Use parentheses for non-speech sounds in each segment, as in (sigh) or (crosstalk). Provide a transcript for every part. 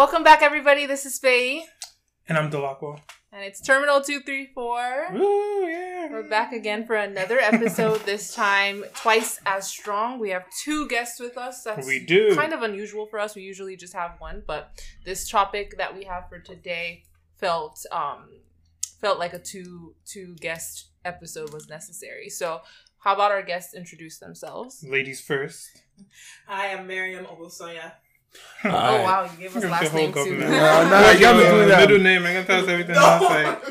Welcome back, everybody. This is Faye. And I'm Delacqua. And it's Terminal 234. Woo, yeah. We're back again for another episode, this time twice as strong. We have two guests with us. That's we do. kind of unusual for us. We usually just have one, but this topic that we have for today felt um felt like a two two guest episode was necessary. So how about our guests introduce themselves? Ladies first. Hi, I'm Miriam Ogusoya. Oh wow, you gave us last name too. (laughs) No, no, you gotta do that. Middle name. I can tell us (laughs) everything else. Like,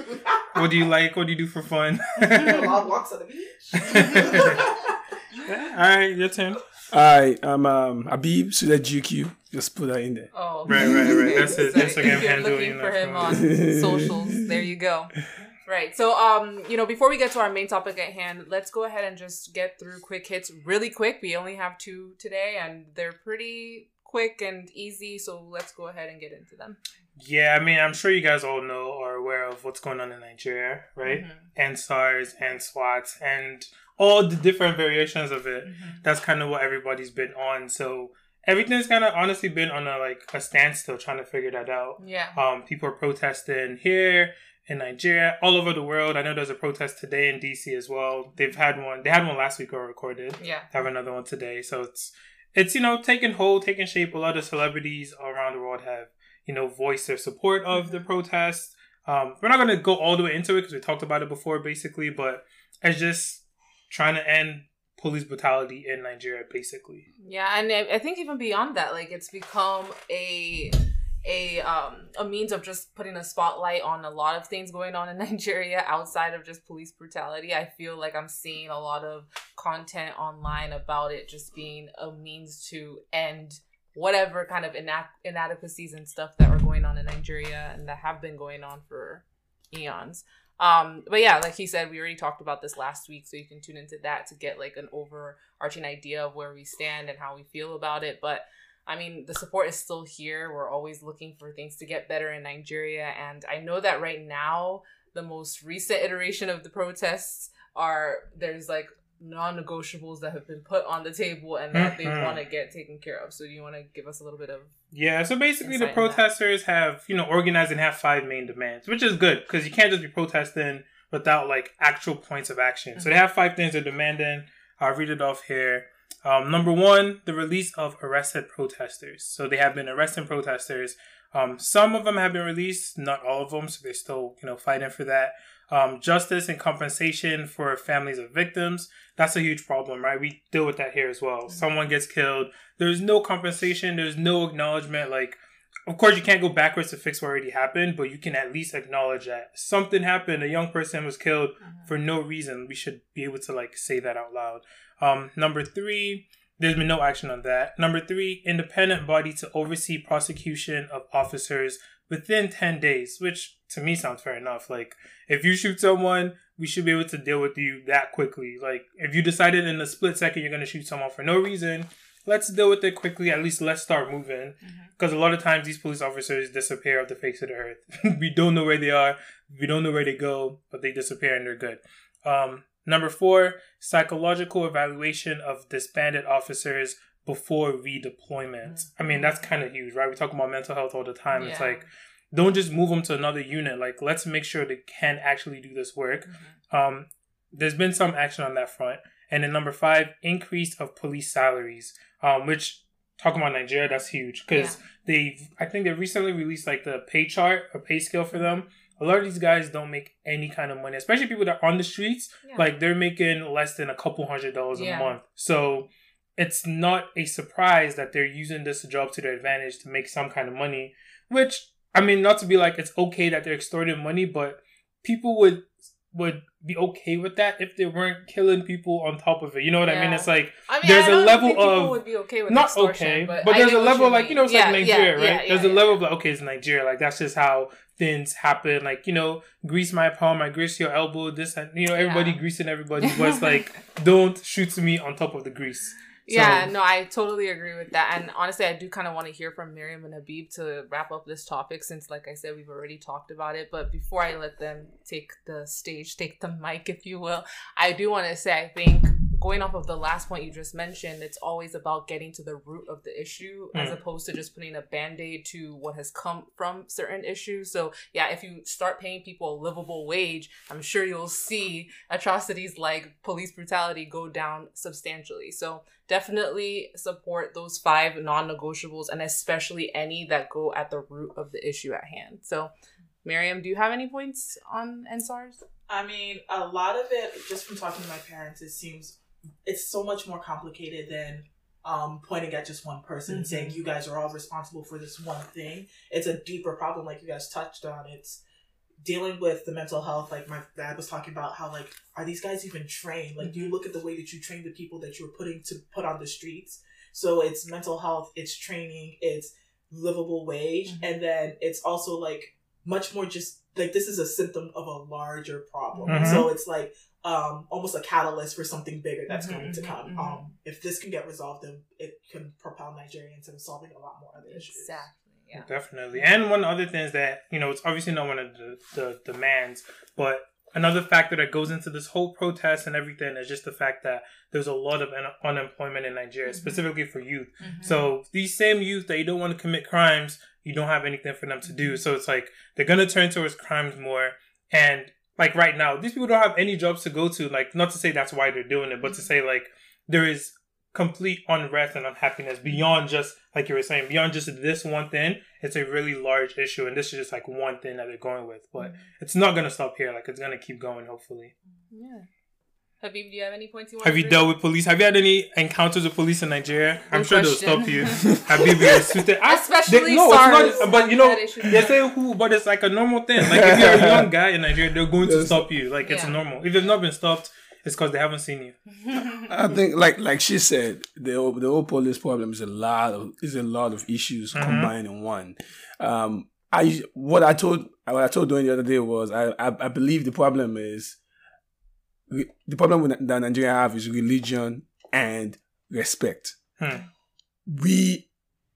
what do you like? What do you do for fun? (laughs) Long walks on the beach. All right, your turn. All right, I'm um, Abib Suda GQ. Just put that in there. Oh, Right, right, right. That's his So Instagram if you're handle, Looking for him on socials. There you go. Right. So, um, you know, before we get to our main topic at hand, let's go ahead and just get through quick hits really quick. We only have two today, and they're pretty quick and easy. So let's go ahead and get into them. Yeah, I mean, I'm sure you guys all know or aware of what's going on in Nigeria, right? Mhm. And SARS and SWAT and all the different variations of it. Mhm. That's kind of what everybody's been on. So everything's kind of honestly been on a like a standstill trying to figure that out. Yeah. Um, people are protesting here in Nigeria, all over the world. I know there's a protest today in DC as well. They've had one. They had one last week or recorded. Yeah. Have another one today. So it's it's you know taking hold, taking shape. A lot of celebrities around the world have you know voiced their support of the protest. Um, we're not going to go all the way into it because we talked about it before, basically. But it's just trying to end police brutality in Nigeria, basically. Yeah, and I I think even beyond that, like it's become a a um a means of just putting a spotlight on a lot of things going on in (laughs) Nigeria outside of just police brutality. I feel like I'm seeing a lot of content online about it just being a means to end whatever kind of inadequacies and stuff that are going on in Nigeria and that have been going on for eons. Um, but yeah, like he said, we already talked about this last week, so you can tune into that to get like an overarching idea of where we stand and how we feel about it. But I mean, the support is still here. We're always looking for things to get better in Nigeria, and I know that right now, the most recent iteration of the protests are there's like non-negotiables that have been put on the table and that they Mhm. want to get taken care of. So do you want to give us a little bit of Yeah, so basically the Insight on that. protesters have, you know, organized and have five main demands, which is good because you can't just be protesting without like actual points of action. So they have five things they're demanding. I'll read it off here. Um, number one, the release of arrested protesters. So they have been arresting protesters. Um, some of them have been released, not all of them, so they're still, you know, fighting for that. Um, justice and compensation for families of victims. That's a huge problem, right? We deal with that here as well. Someone gets killed, there's no compensation, there's no acknowledgement. Like, of course, you can't go backwards to fix what already happened, but you can at least acknowledge that something happened. A young person was killed for no reason. We should be able to like say that out loud. Um, number three, there's been no action on that. Number three, independent body to oversee prosecution of officers within 10 days, which to me sounds fair enough. Like, if you shoot someone, we should be able to deal with you that quickly. Like, if you decided in a split second you're going to shoot someone for no reason, let's deal with it quickly. At least let's start moving. Because a lot of times these police officers disappear off the face of the earth. (laughs) we don't know where they are. We don't know where they go, but they disappear and they're good. Um, number four, psychological evaluation of disbanded officers before redeployment. I mean, that's kind of huge, right? We talk about mental health all the time. It's like, don't just move them to another unit. Like, let's make sure they can actually do this work. Um, there's been some action on that front. And then number five, increase of police salaries, um, which talking about Nigeria, that's huge because they, I think they recently released like the pay chart, a pay scale for them. A lot of these guys don't make any kind of money, especially people that are on the streets. Yeah. Like they're making less than a couple hundred dollars Yeah. a month. So it's not a surprise that they're using this job to their advantage to make some kind of money. Which I mean, not to be like it's okay that they're extorting money, but people would would be okay with that if they weren't killing people on top of it. You know what I mean? It's like I mean, There's a level of- would be okay with not okay, but, but, there's a level like you know it's mean. like Nigeria, yeah, right? yeah, there's yeah, a level of like okay, it's Nigeria, like that's just how things happen. Like you know, grease my palm, I grease your elbow. This and you know, everybody Yeah. greasing everybody, but it's (laughs) like don't shoot me on top of the grease. Yeah, no, I totally agree with that. And honestly, I do kind of want to hear from Miriam and Habib to wrap up this topic since, like I said, we've already talked about it. But before I let them take the stage, take the mic, if you will, I do want to say I think going off of the last point you just mentioned, it's always about getting to the root of the issue as Mm. opposed to just putting a band aid to what has come from certain issues. So, yeah, if you start paying people a livable wage, I'm sure you'll see atrocities like police brutality go down substantially. So, definitely support those five non negotiables and especially any that go at the root of the issue at hand. So, Miriam, do you have any points on EndSARS? I mean, a lot of it, just from talking to my parents, it seems it's so much more complicated than um, pointing at just one person and saying Mhm. you guys are all responsible for this one thing. It's a deeper problem, like you guys touched on. It's dealing with the mental health. Like my dad was talking about how, like, are these guys even trained? Like, do you look at the way that you train the people that you're putting to put on the streets? So it's mental health, it's training, it's livable wage, Mhm. and then it's also like much more just like this is a symptom of a larger problem. Mhm. So it's like um almost a catalyst for something bigger that's Mhm, going to come. mhm. Um if this can get resolved then it can propel Nigeria into solving a lot more other issues. Exactly. Yeah. Definitely. And one other thing is that, you know, it's obviously not one of the, the demands, but another factor that goes into this whole protest and everything is just the fact that there's a lot of un- unemployment in Nigeria, Mhm. specifically for youth. Mhm. So these same youth that you don't want to commit crimes, you don't have anything for them to do. So it's like they're gonna turn towards crimes more. And like right now, these people don't have any jobs to go to. Like not to say that's why they're doing it, but to mm-hmm. say like there is complete unrest and unhappiness beyond just like you were saying, beyond just this one thing. It's a really large issue, and this is just like one thing that they're going with. But mm-hmm. it's not gonna stop here. Like it's gonna keep going. Hopefully. Yeah. Habib, do you have any points you want Have to you dealt with police? Have you had any encounters with police in Nigeria? I'm Good sure they'll stop you. (laughs) Habib, you're suited. I- Especially they- no, it's not. But you know, they say who, but it's like a normal thing. Like if you're a young (laughs) guy in Nigeria, they're going to stop you. Like it's Yeah. normal. If you've not been stopped, it's because they haven't seen you. I think, like like she said, the whole- the whole police problem is a lot of is a lot of issues Mhm. combined in one. Um, I what I told what I told Dwayne the other day was I I, I believe the problem is re- the problem with, that Nigeria have is religion and respect. Hmm. We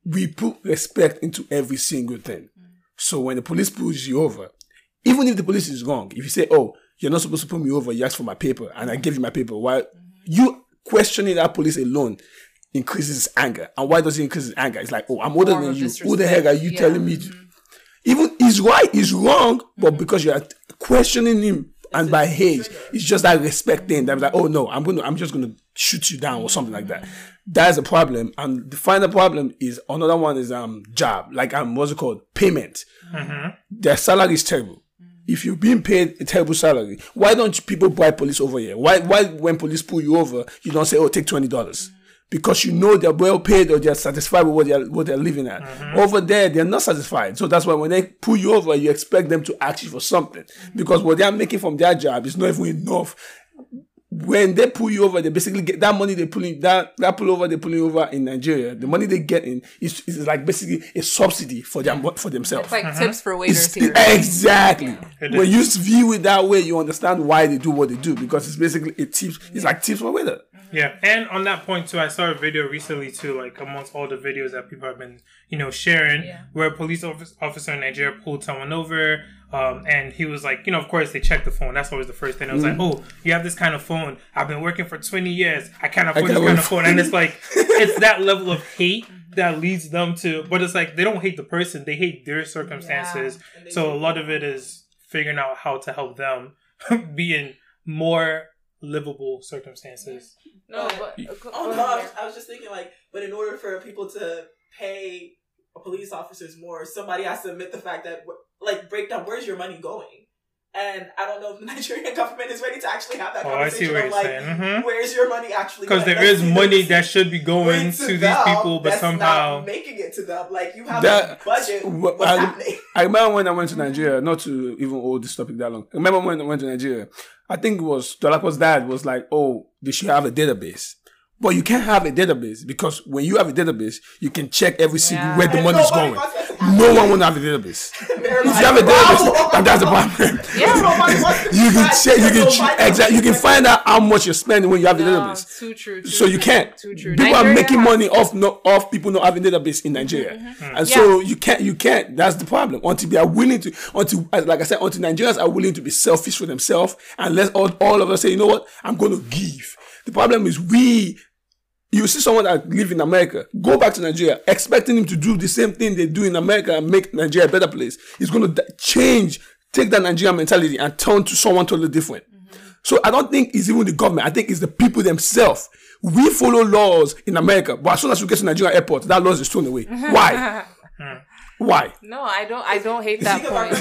we put respect into every single thing. Hmm. So when the police pulls you over, even if the police is wrong, if you say, "Oh, you're not supposed to pull me over," you ask for my paper, and I give you my paper, why mm-hmm. you questioning that police alone increases anger. And why does it increase his anger? It's like, "Oh, I'm older Form than you. Who the heck are you disrespect. telling me?" To? Mm-hmm. Even he's right, he's wrong, but mm-hmm. because you are questioning him. And by age, it's just that respect thing. That like, oh no, I'm gonna, I'm just gonna shoot you down or something like that. That's a problem. And the final problem is another one is um job, like um what's it called, payment hmm their salary is terrible. If you're being paid a terrible salary, why don't people buy police over here? Why why when police pull you over, you don't say, "Oh, take twenty dollars," because you know they're well paid or they're satisfied with what they're what they're living at. Mm-hmm. Over there, they're not satisfied. So that's why when they pull you over, you expect them to ask you for something mm-hmm. because what they're making from their job is not even enough. When they pull you over, they basically get that money they pulling that that pull over they pulling over in Nigeria. The money they get in is, is like basically a subsidy for them for themselves. It's like mm-hmm. tips for waiters It's- here. Exactly. It When is. you view it that way, you understand why they do what they do because it's basically a tips. It's like tips for waiter. Yeah, and on that point too, I saw a video recently too, like amongst all the videos that people have been, you know, sharing, Yeah. where a police office, officer in Nigeria pulled someone over, um, and he was like, you know, of course they checked the phone. That's always the first thing. I was like, oh, you have this kind of phone. I've been working for twenty years. I can't afford can't this kind of phone, and it's (laughs) like, it's that level of hate that leads them to. But it's like they don't hate the person; they hate their circumstances. And they So a lot of it is figuring out how to help them (laughs) being more livable circumstances. No, but Oh no, I was, I was just thinking like, but in order for people to pay police officers more, somebody has to admit the fact that like break down where's your money going, and I don't know if the (laughs) Nigerian government is ready to actually have that Oh, I see conversation what of you're like, saying. Mhm. where's your money actually? Because there is Let's see the money that should be going Going to these people, but that's somehow not making it to them. Like you have That- a budget. What's I- happening? I remember when I went to Nigeria, not to even hold this topic that long. I remember when I went to Nigeria, I think it was Dolapo's dad was like, oh, they should have a database. But you can't have a database because when you have a database, you can check every single Yeah. where the And money's nobody going. Wants us to have No one will have a database. (laughs) If you have a database, that- that's the problem. (laughs) (laughs) you can check. You can exactly. You can find out how much you're spending when you have the database. too true. Too So you can't. Too true. People are making money off no off people not having database in Nigeria, Mm-hmm. and so you can't. You can't. That's the problem. Until they are willing to, until like I said, until Nigerians are willing to be selfish for themselves, and let all, all of us say, you know what, I'm going to give. The problem is we. You see someone that live in America, go back to Nigeria, expecting him to do the same thing they do in America and make Nigeria a better place. He's going to change, take that Nigerian mentality and turn to someone totally different. Mm-hmm. So I don't think it's even the government. I think it's the people themselves. We follow laws in America, but as soon as we get to Nigeria airport, that law is thrown away. (laughs) Why? Hmm. Why? No, I don't. I don't hate that point.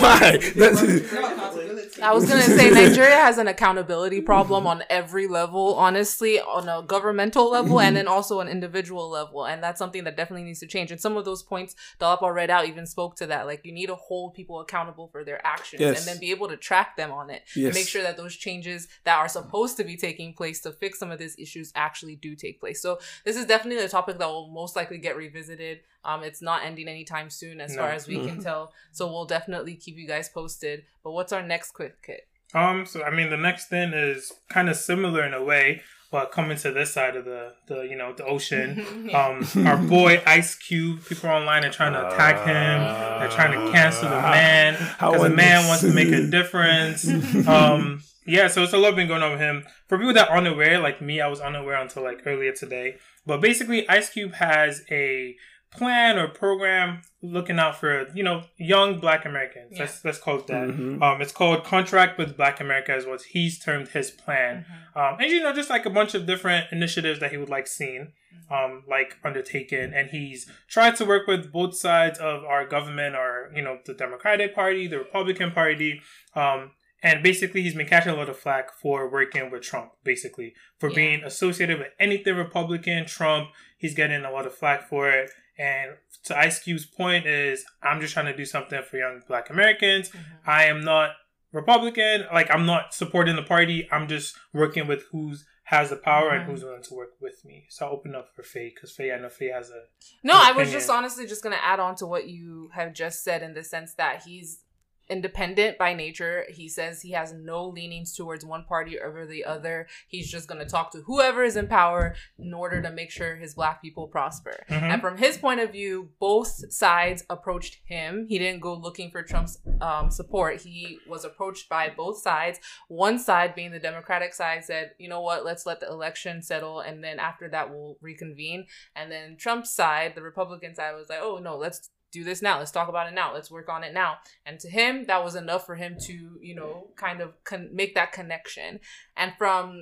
Why? That's. (laughs) I was gonna say (laughs) Nigeria has an accountability problem on every level, honestly, on a governmental level and then also an individual level, and that's something that definitely needs to change. And some of those points Dolapo read out even spoke to that. Like you need to hold people accountable for their actions Yes. and then be able to track them on it. Yes. Make sure that those changes that are supposed to be taking place to fix some of these issues actually do take place. So this is definitely a topic that will most likely get revisited. Um, it's not ending anytime soon, as No. far as we can tell. So we'll definitely keep you guys posted. But what's our next quick kit? Um, so I mean, the next thing is kind of similar in a way, but coming to this side of the, the you know, the ocean. (laughs) Um, our boy Ice Cube. People online are trying to attack him. They're trying to cancel the man because the man wants to make a difference. (laughs) Um, yeah, so it's a lot been going on with him. For people that are unaware, like me, I was unaware until like earlier today. But basically, Ice Cube has a plan or program looking out for you know young Black Americans. Yeah. Let's let's call it that. Mhm. Um, it's called Contract with Black America, is what he's termed his plan. Um, and you know, just like a bunch of different initiatives that he would like seen, um, like undertaken, and he's tried to work with both sides of our government, or you know, the Democratic Party, the Republican Party, um, and basically he's been catching a lot of flack for working with Trump, basically for Yeah. being associated with anything Republican, Trump. He's getting a lot of flack for it. And to Ice Cube's point is, I'm just trying to do something for young Black Americans. I am not Republican. Like I'm not supporting the party. I'm just working with who's has the power and Mhm. who's willing to work with me. So I'll open up for Faye because Faye, I know Faye has a No, I was just honestly just gonna add on to what you have just said in the sense that he's independent by nature. He says he has no leanings towards one party over the other. He's just gonna talk to whoever is in power in order to make sure his black people prosper. Mhm. And from his point of view, both sides approached him. He didn't go looking for Trump's um, support. He was approached by both sides. One side, being the Democratic side, said, you know what, let's let the election settle. And then after that, we'll reconvene. And then Trump's side, the Republican side, was like, oh, no, let's do this now. Let's talk about it now. Let's work on it now. And to him, that was enough for him to, you know, kind of con- make that connection. And from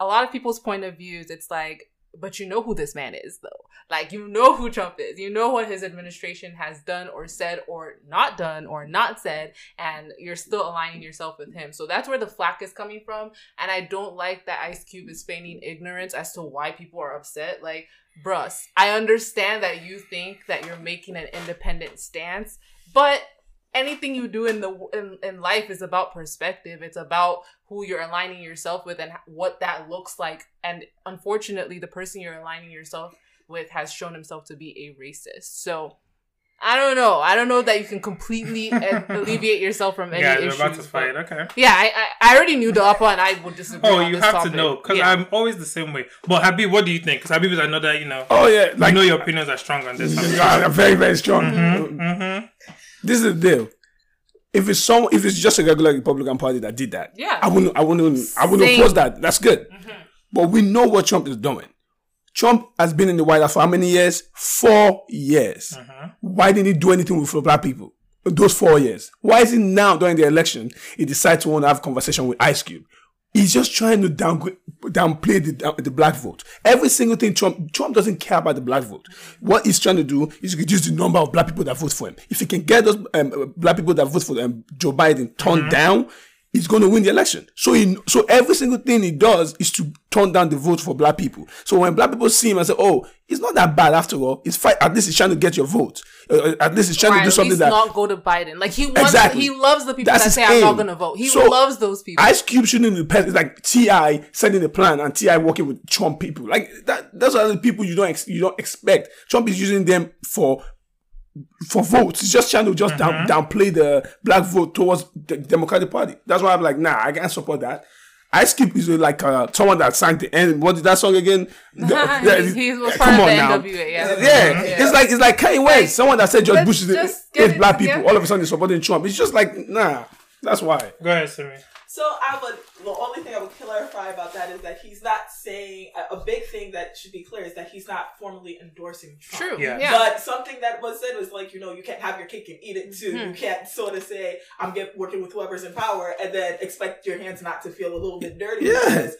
a lot of people's point of views, it's like, but you know who this man is, though. Like, you know who Trump is. You know what his administration has done or said or not done or not said, and you're still aligning yourself with him. So that's where the flack is coming from. And I don't like that Ice Cube is feigning ignorance as to why people are upset. Like, bruh, I understand that you think that you're making an independent stance, but anything you do in the in, in life is about perspective. It's about who you're aligning yourself with and what that looks like. And unfortunately the person you're aligning yourself with has shown himself to be a racist. So i don't know i don't know that you can completely uh, (laughs) alleviate yourself from any yeah, they're about to fight. Okay. yeah I, I i already knew the upper and i would disagree Oh, on you this have topic. to know because Yeah. I'm always the same way. But Habib, what do you think? Because Habib, is another, you know. oh yeah, I know your opinions are strong on this. you are very very strong. Mm-hmm, mm-hmm. This is the deal. If it's some, if it's just a regular Republican Party that did that, Yeah. I wouldn't, I wouldn't, I wouldn't Same. oppose that. That's good. Mm-hmm. But we know what Trump is doing. Trump has been in the White House for how many years? Four years. Why didn't he do anything with black people? Those four years. Why is it now during the election he decides to want to have a conversation with Ice Cube? He's just trying to downgrade, downplay the, the black vote. Every single thing Trump Trump doesn't care about the black vote. What he's trying to do is reduce the number of black people that vote for him. If he can get those um, black people that vote for um, Joe Biden turned down, he's going to win the election. So he, so every single thing he does is to turn down the vote for black people. So when black people see him and say, "Oh, it's not that bad after all," it's fine. At least he's trying to get your vote. Uh, at least he's trying Right, to do something that not go to Biden. Like he wants, Exactly. he loves the people That's that say I'm not gonna vote. He So, loves those people. Ice Cube shouldn't depend. It's like Ti setting the plan and Ti working with Trump people. Like that. Those are the people you don't ex- you don't expect. Trump is using them for for votes. He's just trying to just down, mm-hmm. downplay the black vote towards the Democratic Party. That's why I'm like, nah, I can't support that. Ice Cube is like uh, someone that sang the end. What did that song again? (laughs) The- He's- he was yeah, uh, come on the now. NWA, yeah. Yeah, mm-hmm. it's like it's like Kanye West, Like, someone that said George let's Bush is just get black people. All of a sudden, they're supporting Trump. It's just like nah. That's why. Go ahead, Simi. So I would. The only thing I would clarify about that is that he's not saying a, a big thing that should be clear is that he's not formally endorsing Trump. True. Yeah. Yeah. But something that was said was like, you know, you can't have your cake and eat it too. Mhm. You can't sort of say, I'm get, working with whoever's in power and then expect your hands not to feel a little bit dirty Yeah. because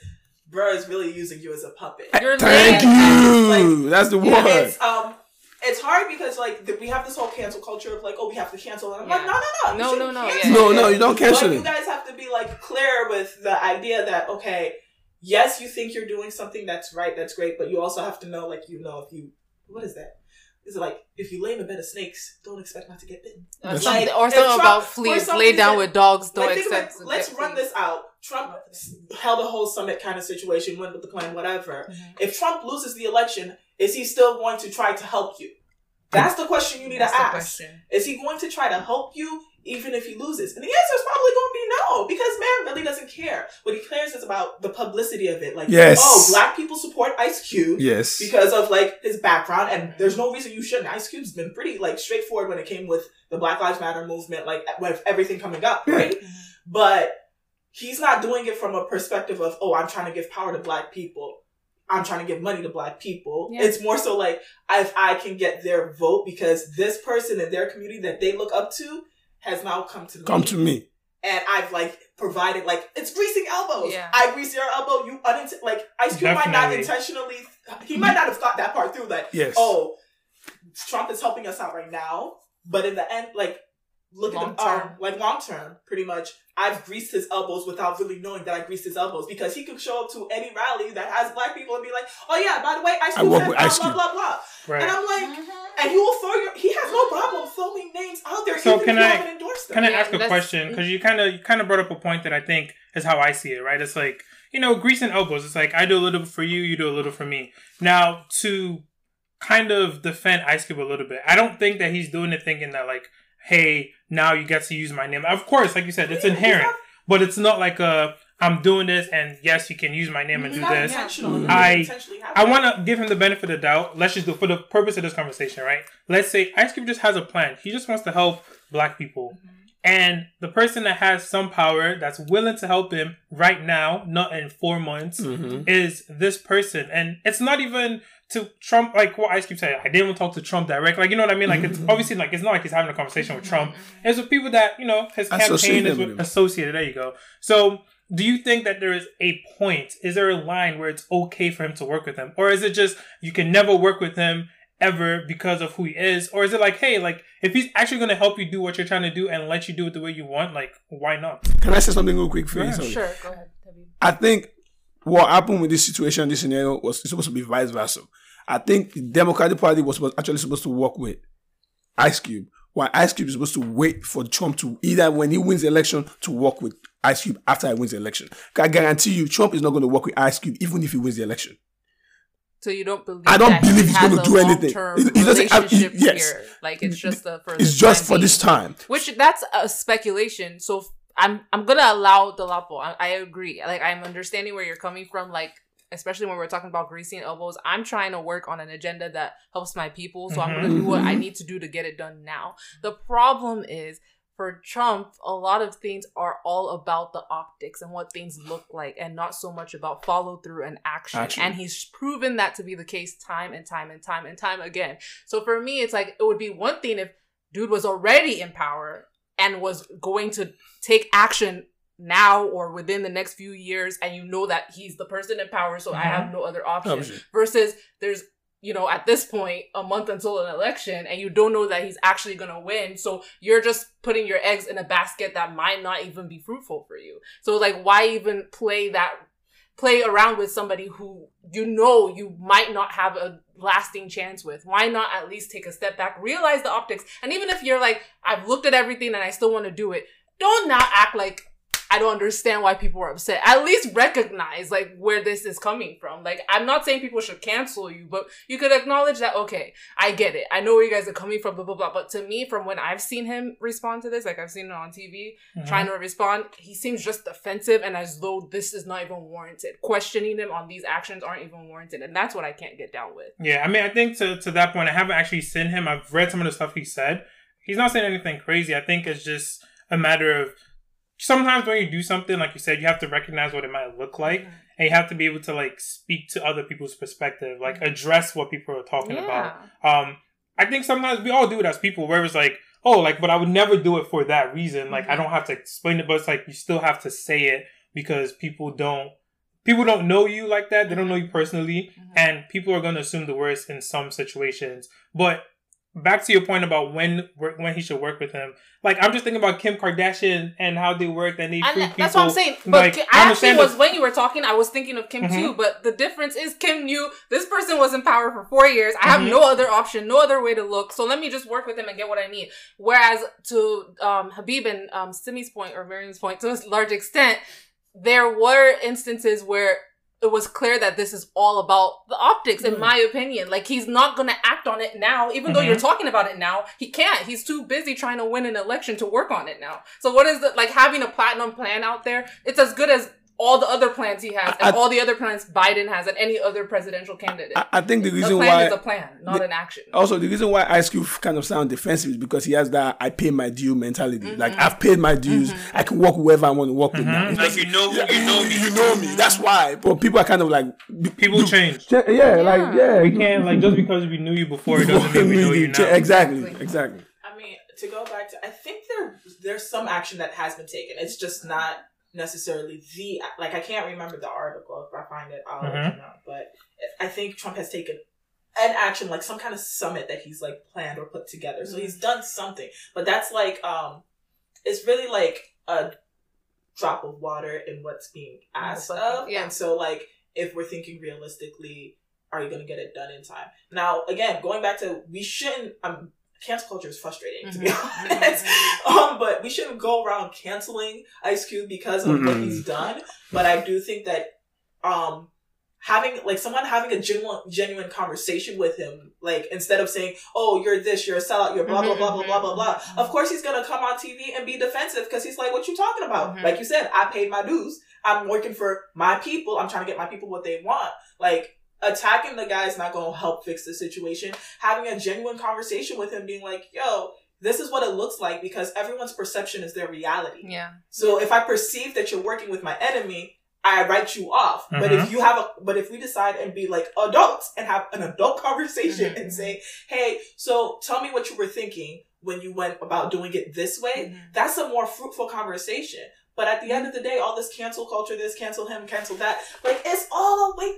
bro is really using you as a puppet. You're Thank laying- you. That's the Yeah, word. it's um, it's hard because like the, we have this whole cancel culture of like, oh, we have to cancel. And I'm like, Yeah. no, no, no, No, no, no, yeah. No, no, you don't cancel But you guys have to be like clear with the idea that okay, yes, you think you're doing something that's right, that's great, but you also have to know, like, you know, if you what is that? Is it like if you lay in a bed of snakes, don't expect not to get bitten? Or That's something, like, or something Trump- about fleas. some Lay down reason- with dogs. Don't Like, think accept. about- let's run this out. Trump held a whole summit kind of situation, went with the plan, whatever. Mhm. If Trump loses the election, is he still going to try to help you? That's the question you need That's to ask. question. Is he going to try to help you even if he loses? And the answer is probably going to be no, because man really doesn't care. What he cares is about the publicity of it. Like, Yes. oh, black people support Ice Cube Yes. because of like his background, and there's no reason you shouldn't. Ice Cube's been pretty like straightforward when it came with the Black Lives Matter movement, like with everything coming up, right? But he's not doing it from a perspective of, oh, I'm trying to give power to black people. I'm trying to give money to black people. Yeah. It's more so like if I can get their vote because this person in their community that they look up to has now come to me. Come to me. And I've like provided like it's greasing elbows. Yeah. I grease your elbow. You unint- like Ice Cube might not intentionally. He might not have thought that part through. That Yes. oh, Trump is helping us out right now, but in the end, like look Long at the um, term. like long term, pretty much. I've greased his elbows without really knowing that I greased his elbows because he could show up to any rally that has black people and be like, "Oh yeah, by the way, I Cube work said with blah, blah blah blah," Right. and I'm like, and he will throw your. He has no problem throwing names out there, So even can if you I- haven't endorsed them. Can I Yeah, ask a question? Because you kind of you kind of brought up a point that I think is how I see it. Right? It's like you know, greasing elbows. It's like I do a little for you, you do a little for me. Now to kind of defend Ice Cube a little bit, I don't think that he's doing it thinking that like, hey, now you get to use my name. Of course, like you said, it's Yeah, he's inherent, not- but it's not like a I'm doing this and yes, you can use my name and do this. Mm-hmm. I- didn't intentionally have I want to give him the benefit of the doubt. Let's just do for the purpose of this conversation, right? Let's say Ice Cube just has a plan. He just wants to help black people. And the person that has some power that's willing to help him right now, not in four months, Mhm. is this person. And it's not even to Trump, like what Ice Cube said. I didn't even talk to Trump direct. Like, you know what I mean? Like, it's mm-hmm. obviously like, it's not like he's having a conversation with Trump. Mm-hmm. It's with people that, you know, his campaign is with with, associated. There you go. So, do you think that there is a point? Is there a line where it's okay for him to work with him? Or is it just you can never work with him ever because of who he is? Or is it like, hey, like if he's actually going to help you do what you're trying to do and let you do it the way you want, like why not? Can I say something real quick? For Yeah, you? Sorry. Sure, go ahead. I think what happened with this situation, this scenario, was supposed to be vice versa. I think the Democratic Party was supposed, actually supposed to work with Ice Cube, while Ice Cube is supposed to wait for Trump to either when he wins the election to work with Ice Cube after he wins the election. I guarantee you, Trump is not going to work with Ice Cube even if he wins the election. So you don't believe? I don't believe he he's gonna do anything. long-term He- he doesn't yes. here. Like it's just the for It's just for this time. Which that's a speculation. So I'm I'm gonna allow Dolapo. I, I agree. Like I'm understanding where you're coming from. Like especially when we're talking about greasing elbows, I'm trying to work on an agenda that helps my people. So I'm gonna do what I mm-hmm. need to do to get it done now. The problem is for Trump, a lot of things are all about the optics and what things look like, and not so much about follow through and action. Action. And he's proven that to be the case time and time and time and time again. So for me, it's like it would be one thing if dude was already in power and was going to take action now or within the next few years and you know that he's the person in power so i have mm-hmm. no other option. Oh, option. versus there's you know at this point a month until an election and you don't know that he's actually going to win so you're just putting your eggs in a basket that might not even be fruitful for you. So like why even play that play around with somebody who you know you might not have a lasting chance with. Why not at least take a step back, realize the optics, and even if you're like, I've looked at everything and I still want to do it, don't now act like I don't understand why people are upset. At least recognize like where this is coming from. Like I'm not saying people should cancel you, but you could acknowledge that okay, I get it. I know where you guys are coming from, blah blah blah. But to me, from when I've seen him respond to this, like I've seen it on TV, Mhm. trying to respond, he seems just defensive and as though this is not even warranted. Questioning him on these actions aren't even warranted, and that's what I can't get down with. Yeah, I mean, I think to to that point, I haven't actually seen him. I've read some of the stuff he said. He's not saying anything crazy. I think it's just a matter of sometimes when you do something, like you said, you have to recognize what it might look like, Mm-hmm. and you have to be able to like speak to other people's perspective, like Mhm. address what people are talking Yeah. about. Um, I think sometimes we all do it as people, where it's like, oh, like, but I would never do it for that reason. Like, I Mhm. don't have to explain it, but it's like you still have to say it because people don't. People don't know you like that. They don't know you personally Mhm. and people are going to assume the worst in some situations. But back to your point about when when he should work with him, like I'm just thinking about Kim Kardashian and how they worked and they free that- people. that's what I'm saying. But like, I actually was when you were talking, I was thinking of Kim Mhm. too. But the difference is Kim knew this person was in power for four years. I have Mhm. no other option, no other way to look. So let me just work with him and get what I need. Whereas to um, Habib and um, Simi's point or Miriam's point, to a large extent, there were instances where it was clear that this is all about the optics, in Mm. my opinion. Like he's not gonna act on it now, even though Mhm. you're talking about it now. He can't. He's too busy trying to win an election to work on it now. So what is it like having a platinum plan out there? It's as good as all the other plans he has, and I- all the other plans Biden has, and any other presidential candidate. I, I think the a reason plan why is a plan, not the- an action. also the reason why Ice Cube kind of sound defensive is because he has that I pay my due mentality. Like Mhm. I've paid my dues, I can work whoever I want to work with now. Mhm. It's Like just- you know, yeah, you know, me. you know me. That's why. But people are kind of like people do- change. Yeah, yeah, like yeah, We can't like just because we knew you before it doesn't mean we know (laughs) you now. Exactly, Exactly. exactly. I mean, to go back to, I think there there's some action that has been taken. It's just not necessarily the like I can't remember the article. If I find it, I'll let Mhm. you know. But I think Trump has taken an action, like some kind of summit that he's like planned or put together. So he's done something, but that's like um, it's really like a drop of water in what's being asked but- of. yeah. And so like if we're thinking realistically, are you going to get it done in time? Now, again, going back to we shouldn't. Um, cancel culture is frustrating to be Mhm. honest. um, but we shouldn't go around canceling Ice Cube because of what Mhm. he's done. But I do think that um, having like someone having a genuine genuine conversation with him, like instead of saying, "Oh, you're this, you're a sellout, you're blah blah Mhm, blah blah blah blah blah," of course he's gonna come on TV and be defensive because he's like, "What you talking about?" Like you said, I paid my dues. I'm working for my people. I'm trying to get my people what they want. Like attacking the guy is not going to help fix the situation. Having a genuine conversation with him, being like, "Yo." This is what it looks like because everyone's perception is their reality. Yeah. So if I perceive that you're working with my enemy, I write you off. But Mhm. if you have a, but if we decide and be like adults and have an adult (laughs) conversation Mhm. and say, hey, so tell me what you were thinking when you went about doing it this way, Mhm. that's a more fruitful conversation. But at the end of the day, all this cancel culture, this cancel him, cancel that, like it's all a wait,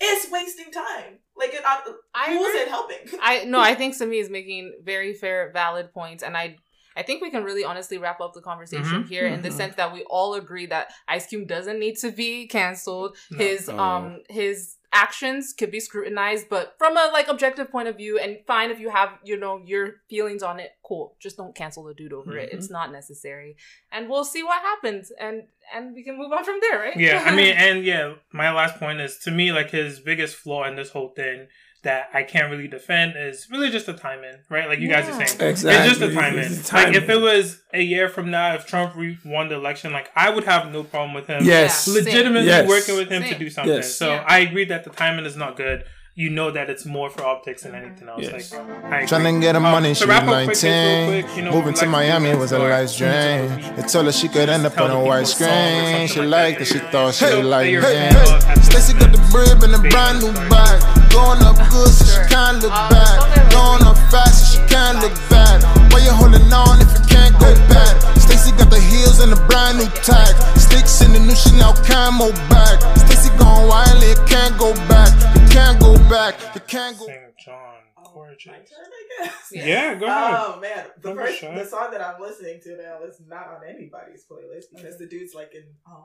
it's wasting time. Like it, I, I who is agree. it helping? (laughs) I no, I think Sami is making very fair, valid points, and I. I think we can really honestly wrap up the conversation Mhm. here in the Mhm. sense that we all agree that Ice Cube doesn't need to be canceled. No. his No. um his actions could be scrutinized, but from a like objective point of view, and fine if you have you know your feelings on it, cool. Just don't cancel the dude over it. Mhm. It's not necessary, and we'll see what happens, and and we can move on from there, right? Yeah, I mean, (laughs) and yeah, my last point is to me like his biggest flaw in this whole thing that I can't really defend is really just the timing, right? Like you guys are saying, Exactly. it's just the timing. It's the Like if it was a year from now, if Trump re- won the election, like I would have no problem with him. Yes. Yeah. legitimately Yes. working with him to do something. Yes. So Yeah. I agree that the timing is not good. You know that it's more for optics than anything else. Yes. Like I. Trying to get her money, to she was up quick, 19. quick, you know, Moving to Lex Miami Luthor's was a story. life's drain. They told her she could end up on a white a song or screen. She liked it, she thought she liked it. hey, Stacy got the brib and a brand new bag. Going up good, so she can't look Uh, bad. Going up fast, so she can't look bad. Why you holding on if you can't go back? Stacy got the heels and a brand new tag. Sticks in the new Chanel camo bag. Stacy gone wild, it can't go back. You can't go back. You can't go. St. John, Oh, gorgeous. my turn, I guess. Yeah. Yeah, go ahead. Oh man, the Don't first shy. the song that I'm listening to now is not on anybody's playlist because the dude's like in um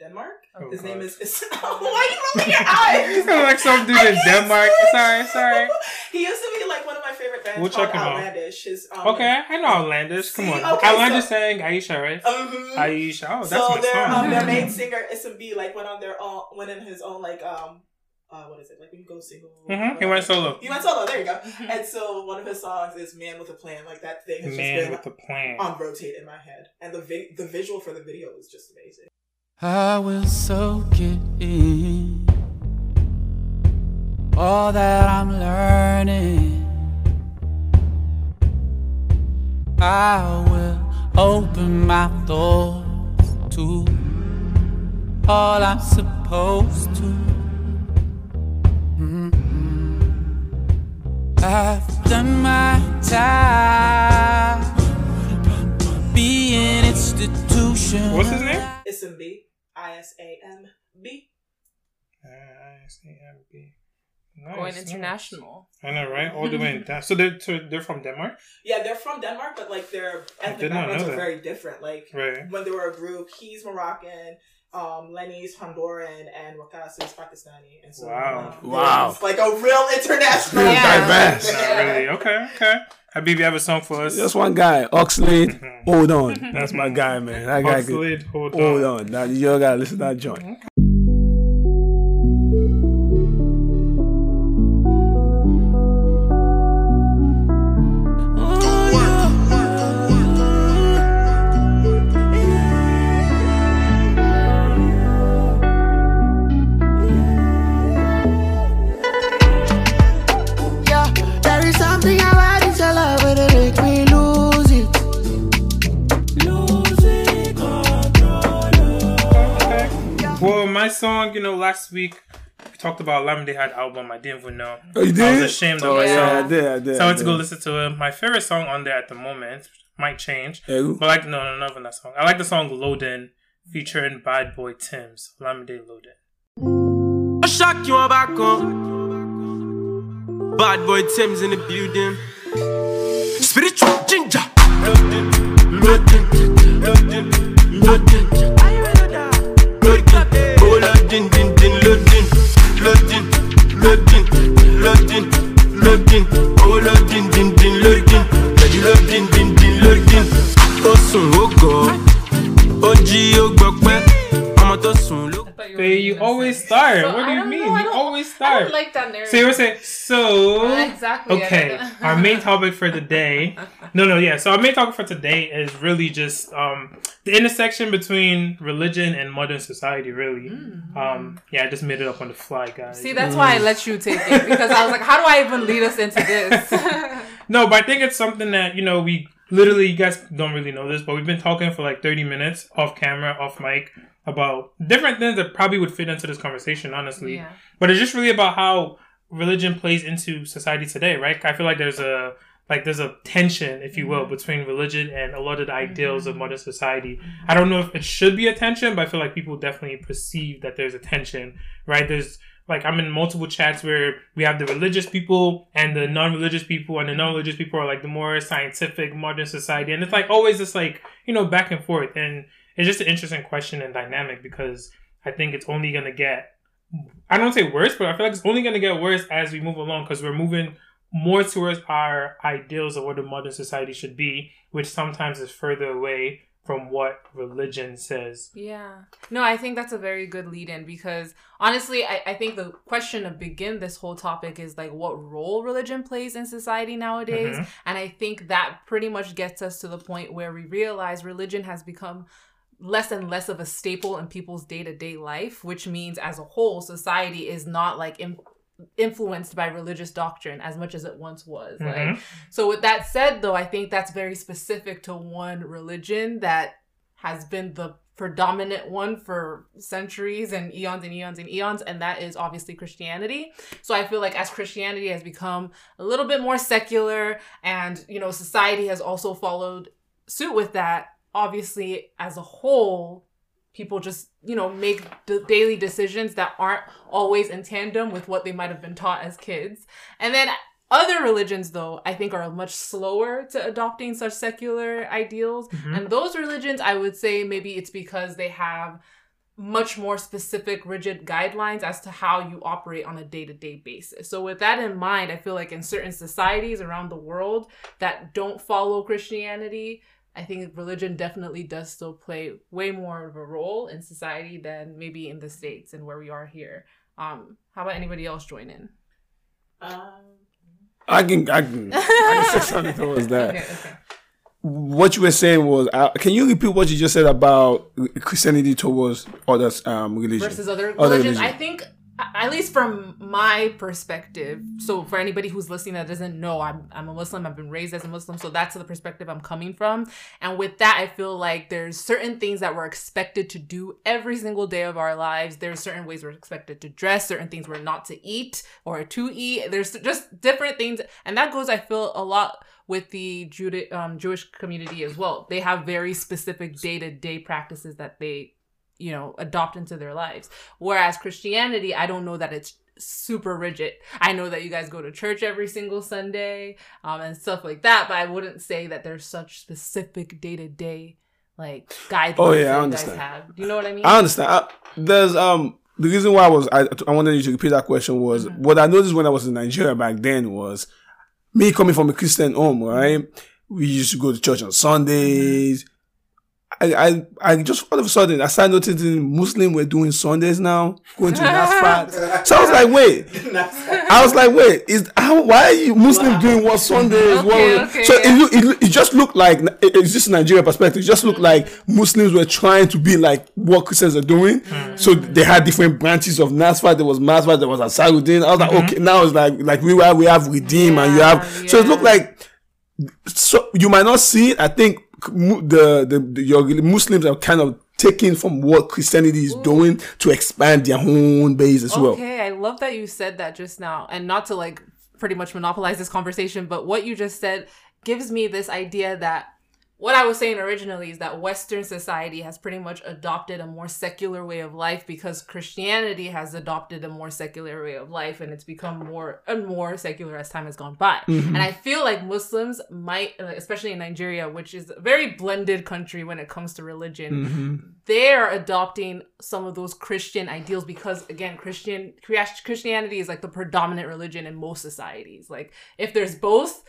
Denmark. Oh, His God. name is. is (laughs) (laughs) why are you rolling your (laughs) eyes? You like some dude in Denmark. say- Sorry, sorry. he used to be like one of my favorite bands We'll called check him out. Outlandish. His, um, Okay, I know Outlandish. Come See, on. okay, Outlandish so- sang Aisha, right? Mhm. Aisha. Oh, that's so my their song. um, their main singer Isam B like went on their own went in his own like um uh what is it like when you go single Mhm, He went solo. he went solo there you go and so one of his songs is Man with a Plan like that thing has Man just with been the plan. on rotate in my head and the vi- the visual for the video was just amazing I will soak it in. All that I'm learning. I will open my thoughts to all I'm supposed to. Mm-hmm. I've done my time. Be an institution. What's his name? Isam B I-S-A-M-B I-C-M-B. Nice, Going nice. international. I know, right? All the way in (laughs) Dan- So they're so they're from Denmark, yeah they're from Denmark but like their ethnic did not backgrounds are very different like right? when they were a group he's Moroccan um, Lenny's Honduran and Waqas is Pakistani and so Wow. like, Wow. it's like a real international Yeah. Diverse. Not really. Okay, okay. Habibi, you have a song for us? Just one guy, Oxlade. (laughs) Hold on, (laughs) that's my guy, man. That guy could. Oxlade, hold on. Hold on, now you gotta listen to that joint. Yeah, song, you know, last week we talked about Olamide had album. I didn't even know. Oh, you did? I was ashamed of Oh, myself. yeah, I did, I did. So I went to go listen to it. My favorite song on there at the moment might change. Hey. But I like no, no, not even that song. I like the song Loadin featuring Bad Boy Timz Olamide Loadin. I shock you back on. Bad boy Tim's in the building. Spiritual ginger. Loading, loading, loading, loading. Loading, loading, loading, loading, oh loading, din, din, loading, ready loading, din, din, loading. Ó sùn ó gọ̀, ó jí ó gbọpẹ́, ọmọ tó sùn ló. I thought you Hey, you always say- start. So, what do you mean? know, you don't- always I start. don't like that narrative. So you were saying so Exactly, Okay, our main (laughs) topic for the day. No, no, yeah. So our main topic for today is really just um the intersection between religion and modern society. Really, um yeah. I just made it up on the fly, guys. See, that's why I let you take it because I was like, how do I even lead us into this? (laughs) (laughs) No, but I think it's something that you know we literally you guys don't really know this, but we've been talking for like thirty minutes off camera, off mic about different things that probably would fit into this conversation. Honestly, yeah. but it's just really about how religion plays into society today, right? I feel like there's a like there's a tension, if you will, mm-hmm. between religion and a lot of the ideals of mm-hmm. modern society. Mm-hmm. I don't know if it should be a tension, but I feel like people definitely perceive that there's a tension, right? There's like I'm in multiple chats where we have the religious people and the non-religious people, and the non-religious people are like the more scientific modern society, and it's like always this like you know back and forth, and it's just an interesting question and dynamic because I think it's only gonna get I don't say worse, but I feel like it's only going to get worse as we move along because we're moving more towards our ideals of what a modern society should be, which sometimes is further away from what religion says. Yeah. No, I think that's a very good lead in because honestly, I, I think the question to begin this whole topic is like what role religion plays in society nowadays. Mhm. And I think that pretty much gets us to the point where we realize religion has become less and less of a staple in people's day-to-day life which means as a whole society is not like in, influenced by religious doctrine as much as it once was like Mhm. so with that said though i think that's very specific to one religion that has been the predominant one for centuries and eons and eons and eons and that is obviously christianity so i feel like as christianity has become a little bit more secular and you know society has also followed suit with that obviously as a whole people just you know make d- daily decisions that aren't always in tandem with what they might have been taught as kids and then other religions though i think are much slower to adopting such secular ideals Mhm. and those religions i would say maybe it's because they have much more specific, rigid guidelines as to how you operate on a day to day basis. So, with that in mind, I feel like in certain societies around the world that don't follow Christianity, I think religion definitely does still play way more of a role in society than maybe in the States and where we are here. Um, how about anybody else join in? Um, I can, I can, I can say (laughs) something towards that. Okay, okay. What you were saying was, uh, can you repeat what you just said about Christianity towards other um, religions? versus other Other religions. religion. I think, at least from my perspective, so for anybody who's listening that doesn't know, I'm, I'm a Muslim, I've been raised as a Muslim, so that's the perspective I'm coming from. And with that, I feel like there's certain things that we're expected to do every single day of our lives. There's certain ways we're expected to dress, certain things we're not to eat or to eat. There's just different things. And that goes, I feel, a lot with the Juda- um, Jewish community as well. They have very specific day to day practices that they you know adopt into their lives whereas christianity i don't know that it's super rigid i know that you guys go to church every single sunday um, and stuff like that but i wouldn't say that there's such specific day-to-day like guidelines Oh, yeah, I understand. guys have do you know what i mean I understand. I, there's um the reason why I was I, I wanted you to repeat that question was Mm-hmm. what I noticed when I was in Nigeria back then was me coming from a Christian home, right? We used to go to church on Sundays. I, I I just all of a sudden I started noticing Muslims were doing Sundays now, going to Nasfat. (laughs) so I was like, wait, I was like, wait, is how why are you Muslim doing what Sundays? Okay, what, okay, so yeah. it, it, it just looked like it- it's just Nigeria perspective. It just looked like Muslims were trying to be like what Christians are doing. Hmm. So they had different branches of Nasfat. There was Masfat, there was Asaruddin. I was like, mm-hmm. okay, now it's like like we were we have Redeem and you have. So it looked like so you might not see it. I think the, the, the your Muslims are kind of taking from what Christianity is doing to expand their own base as well. Okay, I love that you said that just now. And not to like pretty much monopolize this conversation, but what you just said gives me this idea that what I was saying originally is that Western society has pretty much adopted a more secular way of life because Christianity has adopted a more secular way of life and it's become more and more secular as time has gone by. Mm-hmm. And I feel like Muslims might, especially in Nigeria, which is a very blended country when it comes to religion, mm-hmm. they're adopting some of those Christian ideals because again, Christian Christianity is like the predominant religion in most societies. Like if there's both,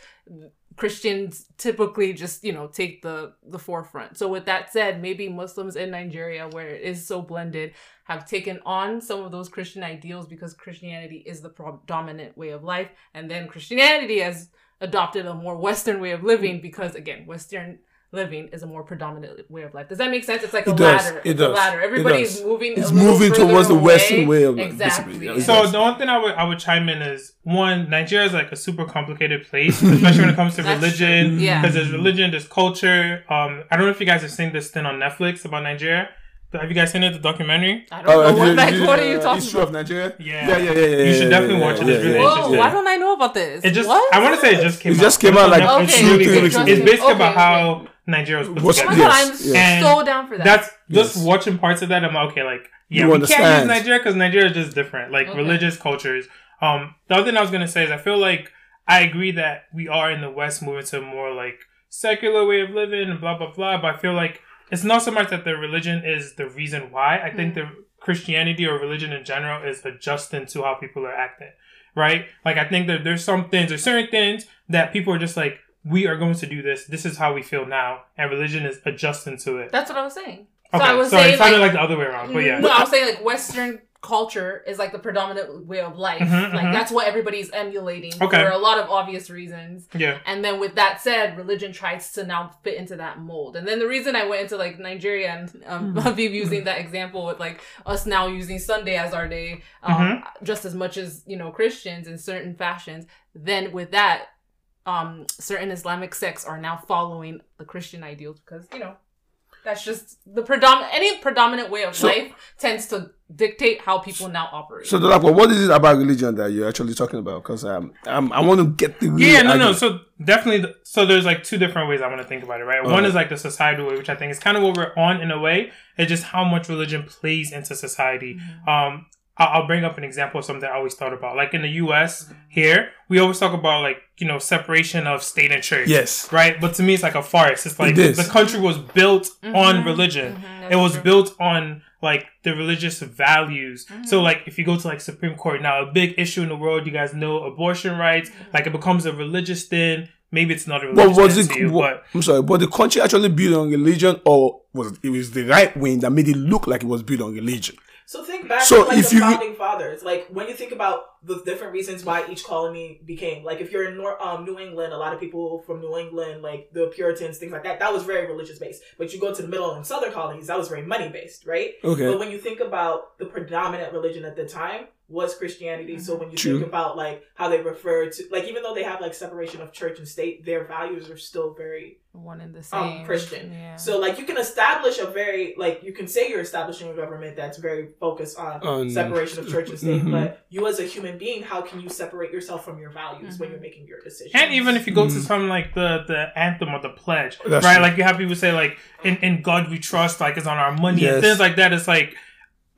Christians typically just you know take the the forefront. So with that said, maybe Muslims in Nigeria, where it is so blended, have taken on some of those Christian ideals because Christianity is the predominant way of life, and then Christianity has adopted a more Western way of living because again, Western living is a more predominant way of life. Does that make sense? It's like a It does. ladder. It does. ladder. It Everybody's does. moving. It's a moving further towards the. Western way of life, exactly. basically. Yeah, So the one thing I would I would chime in is one Nigeria is like a super complicated place, especially when it comes to (laughs) religion. true. Yeah. because there's religion, there's culture. Um, I don't know if you guys have seen this thing on Netflix about Nigeria. Have you guys seen it? The documentary. I don't know what, you- like, you- what are you uh, talking History about. of Nigeria? Yeah. yeah, yeah, yeah. yeah You should definitely yeah, watch it. yeah, It's really yeah, Whoa, interesting. why don't I know about this? It just what? I want to say it just came. It out. just came out like Netflix. Okay, It's two good. weeks ago. It's basically Okay, about okay. how Nigeria was put Was- together. god, Yes, I'm yes. so down for that. That's just Yes. watching parts of that. I'm like, okay, like yeah, You we understand. can't use Nigeria because Nigeria is just different, like Okay. religious cultures. Um, the other thing I was gonna say is I feel like I agree that we are in the West moving to a more like secular way of living and blah blah blah. But I feel like it's not so much that the religion is the reason why. I think the Christianity or religion in general is adjusting to how people are acting, right? Like I think that there's some things, there's certain things that people are just like, we are going to do this. This is how we feel now, and religion is adjusting to it. That's what I was saying. So Okay, I was so saying it sounded like, like, the other way around, but yeah. No, I was saying like Western culture is like the predominant way of life. Mhm, like mhm. that's what everybody's emulating Okay. for a lot of obvious reasons. yeah. And then with that said, religion tries to now fit into that mold. And then the reason I went into like Nigeria and um, (laughs) Habib using that example with like us now using Sunday as our day, um, Mhm. just as much as you know Christians in certain fashions. Then with that, um, certain Islamic sects are now following the Christian ideals because you know that's just the predominant any predominant way of So- life tends to dictate how people now operate. So, Dolapo, what is it about religion that you're actually talking about? Because um, um, I want to get the real Yeah, no, no. argument. So definitely, the, so there's like two different ways I want to think about it, right? One Uh-huh. is like the societal way, which I think is kind of what we're on in a way. It's just how much religion plays into society. Um, I'll I'll bring up an example of something I always thought about. Like in the U.S. here, we always talk about like you know separation of state and church. Yes. Right, but to me, it's like a farce. It's like It is. the country was built on religion. that's It was true. built on like the religious values. Mm-hmm. So like if you go to like Supreme Court now, a big issue in the world, you guys know abortion rights. Mm-hmm. Like it becomes a religious thing. Maybe it's not a But religious was thing it? to you, wa- but I'm sorry, but the country actually built on religion, or was it was the right wing that made it look like it was built on religion? So think back So to like if the you- founding fathers. Like when you think about the different reasons why each colony became. Like if you're in um, New England, a lot of people from New England, like the Puritans, things like that, that was very religious based. But you go to the middle and southern colonies, that was very money based, right? Okay. But when you think about the predominant religion at the time was Christianity. So when you True. think about like how they refer to like even though they have like separation of church and state, their values are still very One and the same. um, Christian. Yeah. So like you can establish a very like you can say you're establishing a government that's very focused on On- separation of church and state, Mhm. but you as a human being, how can you separate yourself from your values when Mhm. you're making your decisions? And even if you go to Mm. something like the the anthem or the pledge, That's right? true. Like you have people say like in, in God we trust, like it's on our money and things like that. It's like,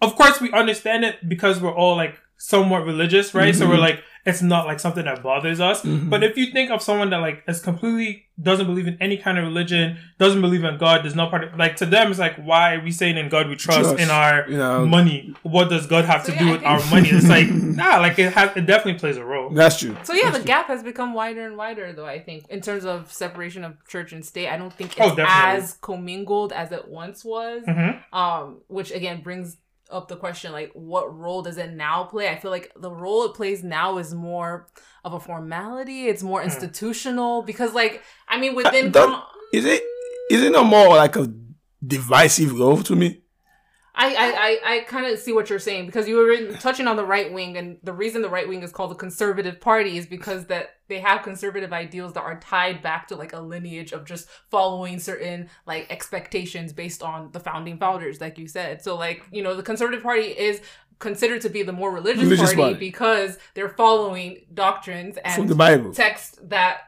of course we understand it because we're all like somewhat religious, right? So Mhm. we're like it's not like something that bothers us. Mhm. But if you think of someone that like is completely doesn't believe in any kind of religion, doesn't believe in God, there's no part of, like to them it's like why are we saying in God we trust, Trust. in our You know. money? What does God have So, to yeah, do I with think- our money? It's like (laughs) nah, like it has it definitely plays a role. That's true. So yeah, the gap has become wider and wider, though. I think in terms of separation of church and state, I don't think it's Oh, definitely. as commingled as it once was. hmm Um, which again brings up the question like, what role does it now play? I feel like the role it plays now is more of a formality. It's more hmm. institutional because, like, I mean, uh, within that- com- Is it? Is it not more like a divisive role to me? I I, I, I kind of see what you're saying because you were touching on the right wing, and the reason the right wing is called the conservative party is because that they have conservative ideals that are tied back to like a lineage of just following certain like expectations based on the founding founders, like you said. So like you know the conservative party is considered to be the more religious, Religious party, party. because they're following doctrines From and the Bible. text that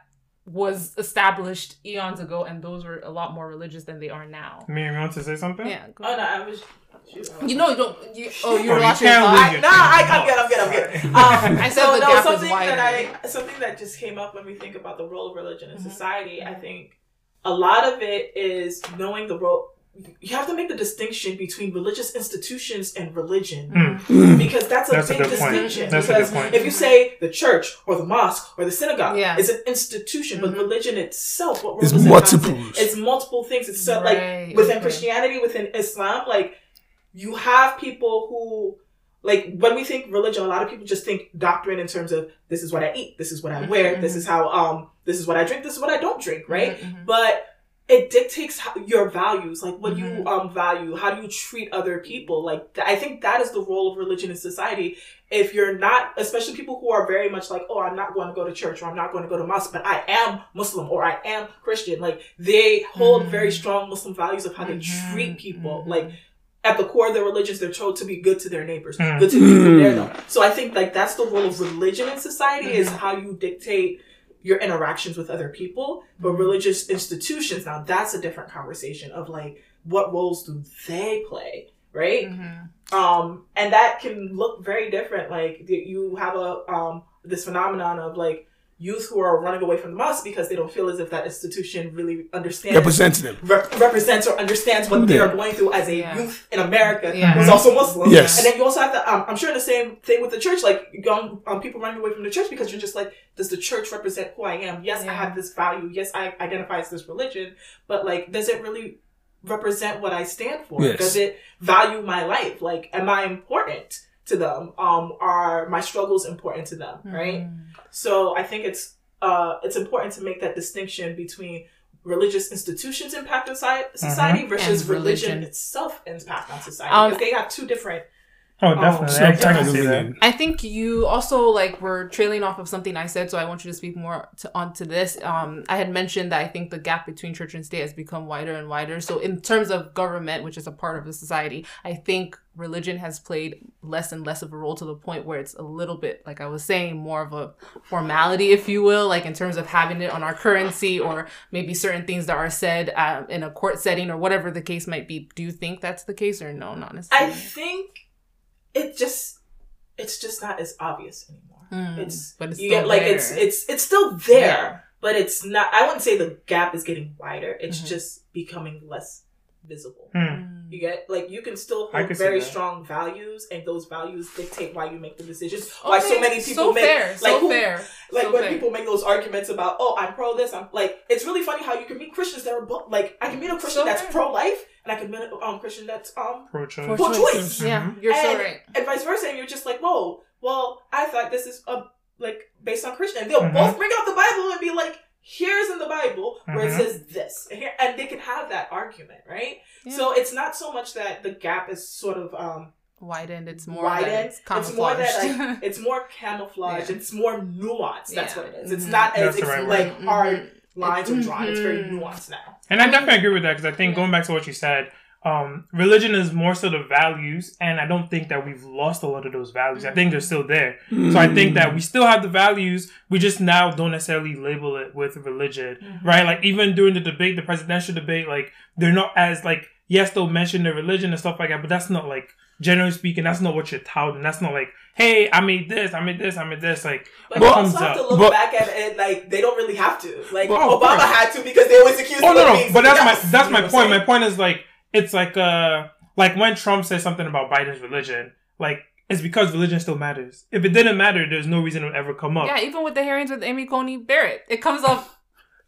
was established eons ago, and those were a lot more religious than they are now. Miriam, you want to say something? Yeah. go Oh no, I was. Shoot, I was- You know, you don't. You, oh, you Oh, were you watching. can't lose I, your nah, I, I'm good. I'm good. I'm good. (laughs) Um, I said so the no, gap is something that. I something that just came up when we think about the role of religion Mm-hmm. in society. I think a lot of it is knowing the role. You have to make the distinction between religious institutions and religion Mm. because that's a That's a big point. distinction. That's a because good point. if you say the church or the mosque or the synagogue Yeah. is an institution, but religion itself, what It's roles it has, multiples. It's multiple things. It's so, Right, like within okay. Christianity, within Islam, like you have people who like when we think religion, a lot of people just think doctrine in terms of this is what I eat, this is what I mm-hmm, wear, this mm-hmm. is how um this is what I drink, this is what I don't drink, mm-hmm, right? But it dictates how, your values, like what you um value, how do you treat other people. Like th- I think that is the role of religion in society. If you're not, especially people who are very much like, oh, I'm not going to go to church or I'm not going to go to mosque, but I am Muslim or I am Christian. Like they hold very strong Muslim values of how they treat people. Like at the core of their religions, they're told to be good to their neighbors, Mm. good to people near them. So I think like that's the role of religion in society is how you dictate your interactions with other people. But religious institutions, now that's a different conversation of like what roles do they play, right? Um, and that can look very different. Like you have a um this phenomenon of like youth who are running away from the mosque because they don't feel as if that institution really understands Represents them. rep- represents or understands what they are going through as a Yeah. youth in America Yeah. who's also Muslim. Yes. And then you also have to, um, I'm sure the same thing with the church, like young um, people running away from the church because you're just like, does the church represent who I am? Yes, I have this value. Yes, I identify as this religion, but like, does it really represent what I stand for? Yes. Does it value my life? Like, am I important to them? Um, are my struggles important to them? Right. So I think it's uh, it's important to make that distinction between religious institutions impact on soci- society versus religion. religion. itself impact on society Um, because they have two different. Oh, definitely. So I I'm can see that. I think you also like were trailing off of something I said, so I want you to speak more to, onto this. Um, I had mentioned that I think the gap between church and state has become wider and wider. So in terms of government, which is a part of the society, I think religion has played less and less of a role to the point where it's a little bit, like I was saying, more of a formality, if you will, like in terms of having it on our currency or maybe certain things that are said um, in a court setting or whatever the case might be. Do you think that's the case or no? Not necessarily I think it just it's just not as obvious anymore. Mm, It's but it's you still get like there. it's it's it's still there, Yeah. but it's not. I wouldn't say the gap is getting wider. It's Mhm. just becoming less visible. Hmm. Mm. You get like you can still hold can very strong values, and those values dictate why you make the decisions. Okay, Why so many people so make fair, like so who- fair, like so when fair. people make those arguments about oh I'm pro this I'm like it's really funny how you can meet Christians that are bo- like I can meet a Christian So that's pro life and I can meet a um Christian that's um Pro-choice. Pro-choice. choice. Yeah, Mhm. you're so and, right. and vice versa and you're just like whoa well I thought this is a like based on Christian and they'll Mhm. both bring out the Bible and be like here's in the Bible where Mhm. it says this and, here, and they can have that argument right Yeah. so it's not so much that the gap is sort of um widened. It's more widened. That it's, It's more that camouflaged. like (laughs) it's more camouflage. Yeah. It's more nuanced. That's Yeah. what it is. It's Mhm. not as That's the it's right like word. hard Mhm. lines are drawn. It's very nuanced now. And I definitely agree with that because I think going back to what you said, um, religion is more so the values, and I don't think that we've lost a lot of those values. I think they're still there. So I think that we still have the values. We just now don't necessarily label it with religion, right? Like even during the debate, the presidential debate, like they're not as like yes, they'll mention their religion and stuff like that, but that's not like generally speaking, that's not what you're touting. That's not like, hey, I made this, I made this, I made this. Like But what you comes also have up. to look But- back at it like they don't really have to. Like But- Obama had to because they always accused Oh him no, no, but that's something my that's You my point. My point is like it's like uh like when Trump says something about Biden's religion, like it's because religion still matters. If it didn't matter, there's no reason it would ever come up. yeah, even with the hearings with Amy Coney Barrett, it comes up (laughs)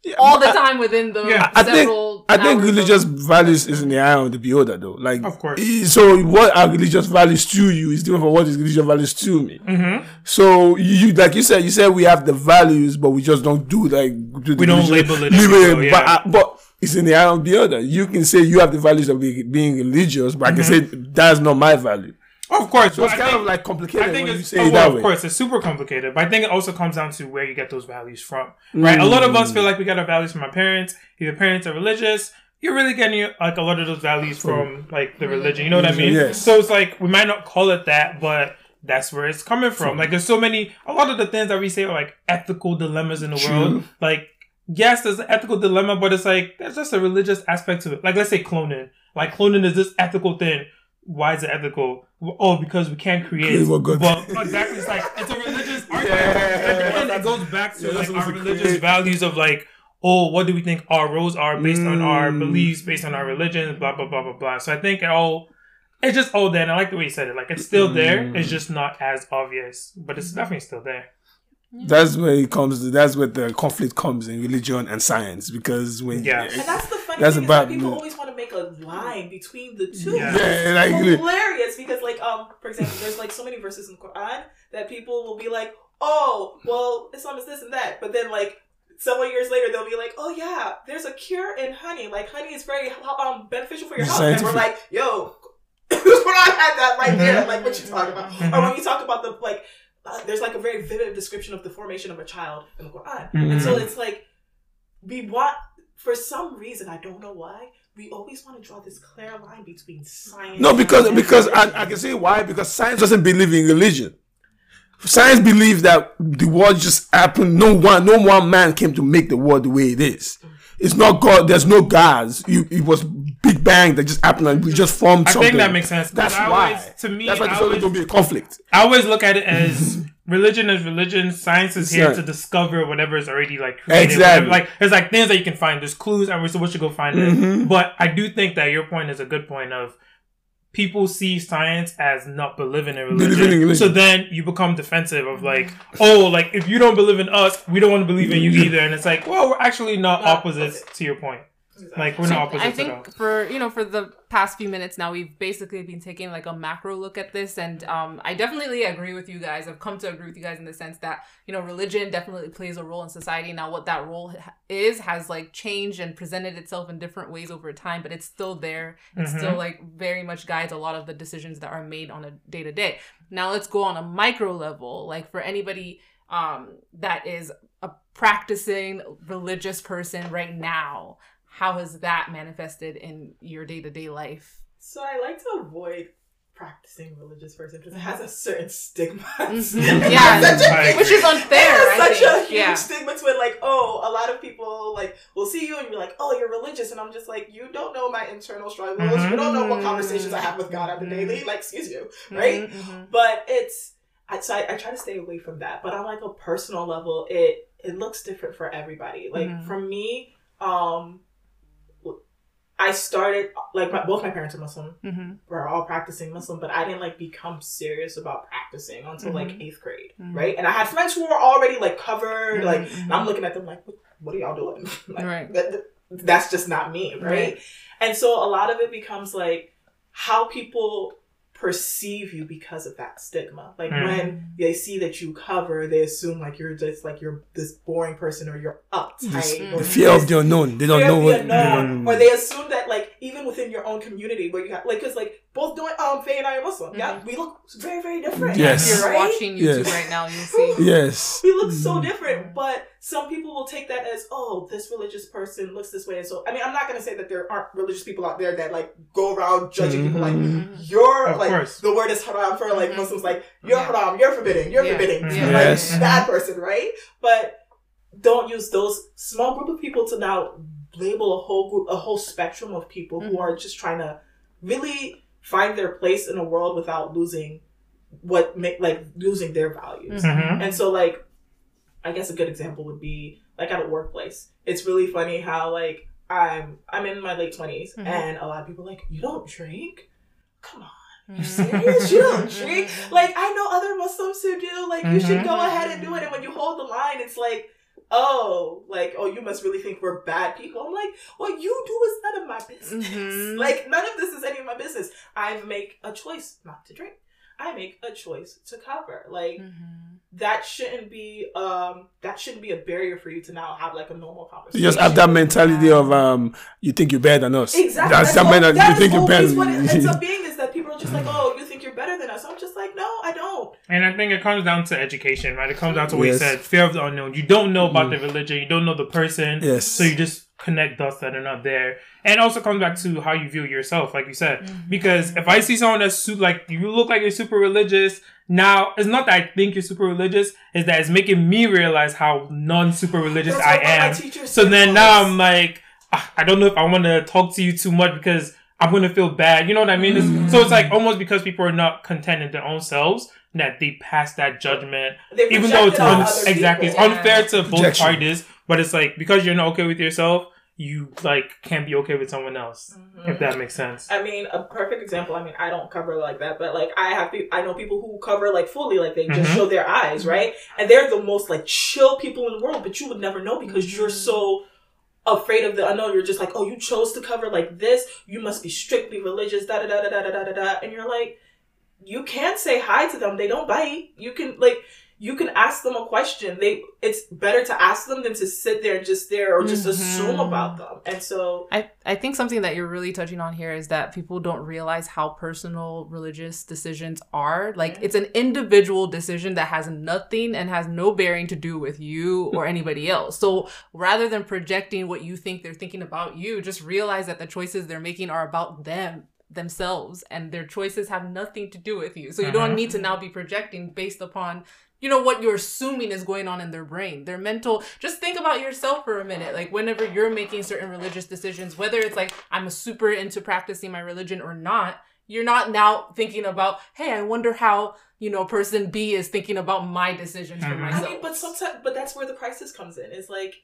Yeah, all the I- time within the Yeah. I think several. I think hours of- religious values is in the eye of the beholder, though. Like, Of course. So what are religious values to you is different from what is religious values to me. Mm-hmm. So you, you- like you said, you said we have the values, but we just don't do like do the We don't label it label (laughs) so, yeah. But, uh, but it's in the eye of the other. You can say you have the values of being religious, but I can mm-hmm. say that's not my value. Of course. So it's I kind think- of like complicated I think when you say oh, it well, that of way. course it's super complicated, but I think it also comes down to where you get those values from, right? A lot of us feel mm. like we get our values from our parents. If your parents are religious, you're really getting like a lot of those values from like the religion. You know what I mean? Yes. So it's like we might not call it that, but that's where it's coming from. Like there's so many. A lot of the things that we say are like ethical dilemmas in the True. world. Like yes, there's an ethical dilemma, but it's like there's just a religious aspect to it. Like let's say cloning. Like cloning is this ethical thing. Why is it ethical? Oh, because we can't create. Create what God- But exactly, it's like it's a religious argument. Yeah. At the end, it goes back to Yeah, like our religious create. values of like, oh, what do we think our roles are based on our Mm. beliefs, based on our religion, blah blah blah blah blah. So I think it all. It's just all there, and I like the way you said it. Like it's still there. Mm. It's just not as obvious, but it's definitely still there. That's where it comes. That's where the conflict comes in religion and science because when Yeah. And that's the funny That's thing about- is that people always want to make a line between the two. Yeah. Yeah, like, It's hilarious because like um for example there's like so many verses in the Quran that people will be like oh well Islam is this and that but then like several years later they'll be like oh yeah there's a cure in honey like honey is very um beneficial for your health and we're like yo (laughs) Quran had that right there like what you talking about Mhm. or when you talk about the like uh, there's like a very vivid description of the formation of a child in the Quran and so it's like we want for some reason I don't know why we always want to draw this clear line between science. No, because because. I, I can say why because science doesn't believe in religion. Science believes that the world just happened. No one, no one man came to make the world the way it is. It's not God. There's no gods. You, it was Big Bang that just happened, and we just formed something. I something. think that makes sense. That's I why. always- to me, that's why I there's always always- going to be a conflict. I always look at it as (laughs) religion is religion. Science is here Science. to discover whatever is already like created. Exactly. whatever- Like there's like things that you can find. There's clues, and we're supposed to go find it. Mm-hmm. But I do think that your point is a good point of people see science as not believing in religion. Believing in religion. So then you become defensive of like, oh, like if you don't believe in us, we don't want to believe in you mm-hmm. either. And it's like, well, we're actually not Not opposites to your point. Like we're not opposites I at think all. for you know for the past few minutes now we've basically been taking like a macro look at this and um I definitely agree with you guys. I've come to agree with you guys in the sense that you know religion definitely plays a role in society. Now what that role is has like changed and presented itself in different ways over time, but it's still there. It Mhm. still like very much guides a lot of the decisions that are made on a day to day. Now let's go on a micro level. Like for anybody um that is a practicing religious person right now how has that manifested in your day-to-day life So I like to avoid practicing religious person because it has a certain stigma. (laughs) Mhm. Yeah, Such a- I which is unfair It has I such think. a huge yeah stigma to it. Like, oh, a lot of people like will see you and be like, oh, you're religious, and I'm just like, you don't know my internal struggles. You don't know what conversations I have with God on the daily. Like, excuse you, right? Mhm, mhm. But it's I, so I, I try to stay away from that. But on like a personal level, it it looks different for everybody. Like for me, um, I started like my, both my parents are Muslim. Mm-hmm. We're all practicing Muslim, but I didn't like become serious about practicing until like Mhm. eighth grade, Mhm. right? And I had friends who were already like covered, like Mhm, and I'm looking at them like, what, what are y'all doing? (laughs) like, Right. that- that's just not me, right? Right. And so a lot of it becomes like how people perceive you because of that stigma. Like Mm. when they see that you cover, they assume like you're just like you're this boring person or you're uptight. or The fear of the unknown. They don't know what. unknown. Mm. Or they assume that like even within your own community where you have like because like both doing um Faye and I are Muslim. Yeah, we look very very different. Yes. If you're right? watching YouTube Yes. right now, you'll see. (laughs) Yes. we look so different, but some people will take that as, oh, this religious person looks this way. And so, I mean, I'm not going to say that there aren't religious people out there that like go around judging people like, Mhm. you're Of like, course. the word is haram for like Mhm. Muslims, like, you're Yeah. haram, you're forbidden, you're Yeah. forbidding. Mhm. Like, Yes. bad person, right? But don't use those small group of people to now label a whole group, a whole spectrum of people who Mhm. are just trying to really find their place in a world without losing what make like losing their values. Mhm. And so like I guess a good example would be like at a workplace. It's really funny how like I'm I'm in my late 20s Mhm. and a lot of people are like, You don't drink? Come on. Mhm. Serious? You don't (laughs) drink? Like I know other Muslims who do, like you should Mhm. go ahead and do it. And when you hold the line, it's like Oh, like, oh, you must really think we're bad people. I'm like, what you do is none of my business. Mhm. (laughs) Like, none of this is any of my business. I make a choice not to drink. I make a choice to cover. Like, Mhm. that shouldn't be um that shouldn't be a barrier for you to now have like a normal conversation. You just have that mentality of um, you think you're better than us. Exactly. That's, that all- mentality. that You think you're better. always what it ends up (laughs) being is that people are just like, oh, you think you're better than us. I'm just like, no, I don't. And I think it comes down to education, right? It comes down to what you said, fear of the unknown. You don't know about the religion, you don't know the person, Yes. so you just connect dots that are not there. And also comes back to how you view yourself, like you said. Because if I see someone that's su- like you look like you're super religious, now it's not that I think you're super religious, is that it's making me realize how non super religious I what one of my am. So then now. I'm like, ah, I don't know if I want to talk to you too much because I'm gonna feel bad. You know what I mean? It's- So it's like mm-hmm. almost because people are not content in their own selves that they pass that judgment, They even though it's project it on un- other exactly it's people. unfair to both Projection. parties. But it's like because you're not okay with yourself, you like can't be okay with someone else. Mm-hmm. If that makes sense. I mean, a perfect example. I mean, I don't cover like that, but like I have, pe- I know people who cover like fully, like they just Mhm. show their eyes, right? And they're the most like chill people in the world, but you would never know because you're mm-hmm. so afraid of the unknown. You're just like, oh, you chose to cover like this. You must be strictly religious. Da da da da da da da da. And you're like, you can't say hi to them. They don't bite. You can like. You can ask them a question. They it's better to ask them than to sit there and just there or just assume Mhm. about them. And so I, I think something that you're really touching on here is that people don't realize how personal religious decisions are. Like it's an individual decision that has nothing and has no bearing to do with you or (laughs) anybody else. So rather than projecting what you think they're thinking about you, just realize that the choices they're making are about them themselves and their choices have nothing to do with you. So you don't Mhm. need to now be projecting based upon you know what you're assuming is going on in their brain their mental just think about yourself for a minute like whenever you're making certain religious decisions whether it's like i'm super into practicing my religion or not you're not now thinking about hey i wonder how you know person b is thinking about my decisions for Mhm. myself I mean, but sometimes, but that's where the crisis comes in. It's like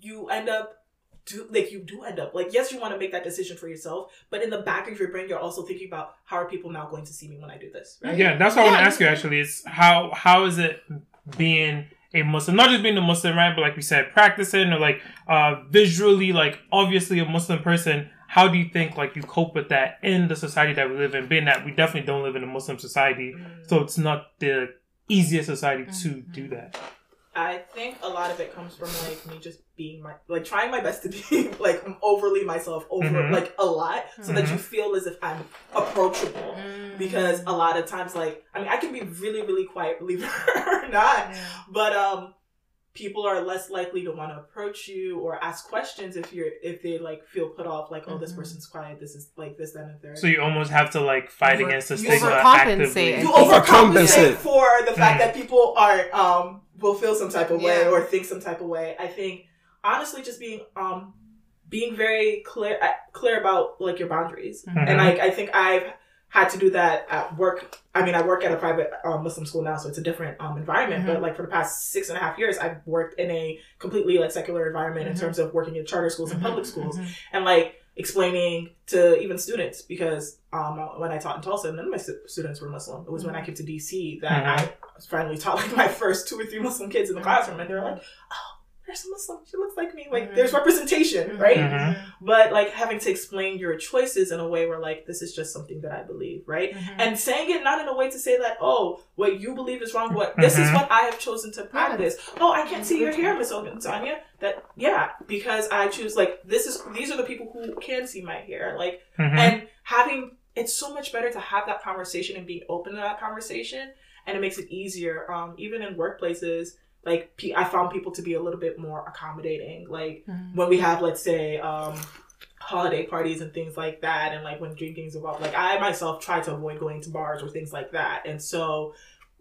you end up, do like you do end up like yes, you want to make that decision for yourself, but in the back of your brain, you're also thinking about how are people now going to see me when I do this, right? Yeah, that's what I want to ask you. Actually, is how how is it being a Muslim? Not just being a Muslim, right? But like we said, practicing or like uh visually, like obviously a Muslim person. How do you think like you cope with that in the society that we live in? Being that we definitely don't live in a Muslim society, so it's not the easiest society to do that. I think a lot of it comes from like me just being my like trying my best to be (laughs) like overly myself over Mhm. like a lot, so that Mhm. you feel as if I'm approachable. Mm. Because a lot of times, like I mean, I can be really, really quiet, believe it (laughs) or not. but um people are less likely to want to approach you or ask questions if you're if they like feel put off like oh this Mhm. person's quiet this is like this that and the third So you almost have to like fight Over- against the you stigma overcompensate actively. and you Overcompensate. overcompensate for the fact Mm. that people aren't um will feel some type of way Yeah. or think some type of way i think honestly just being um being very clear uh, clear about like your boundaries Mhm. and like i think i've had to do that at work. I mean, I work at a private um, Muslim school now, so it's a different um, environment. Mm-hmm. But like for the past six and a half years, I've worked in a completely like secular environment Mhm. in terms of working in charter schools and Mhm, public schools, mhm. and like explaining to even students because um, when I taught in Tulsa, none of my students were Muslim. It was when I came to DC that Mhm. I finally (laughs) taught like my first two or three Muslim kids in the classroom, and they're like, "Oh, there's a Muslim. She looks like me. Like Mhm. there's representation, right?" Mhm. But like having to explain your choices in a way where like this is just something that I believe, right? Mm-hmm. And saying it not in a way to say that, oh, what you believe is wrong, what this is Mhm. what I have chosen to practice. Oh, I can't see your hair, Miss Tanya. That yeah, because I choose like this is these are the people who can see my hair. Like Mhm. and having it's so much better to have that conversation and being open to that conversation and it makes it easier um even in workplaces like pe- i found people to be a little bit more accommodating like Mm-hmm. when we have let's say um holiday parties and things like that and like when drinking's involved like i myself try to avoid going to bars or things like that and so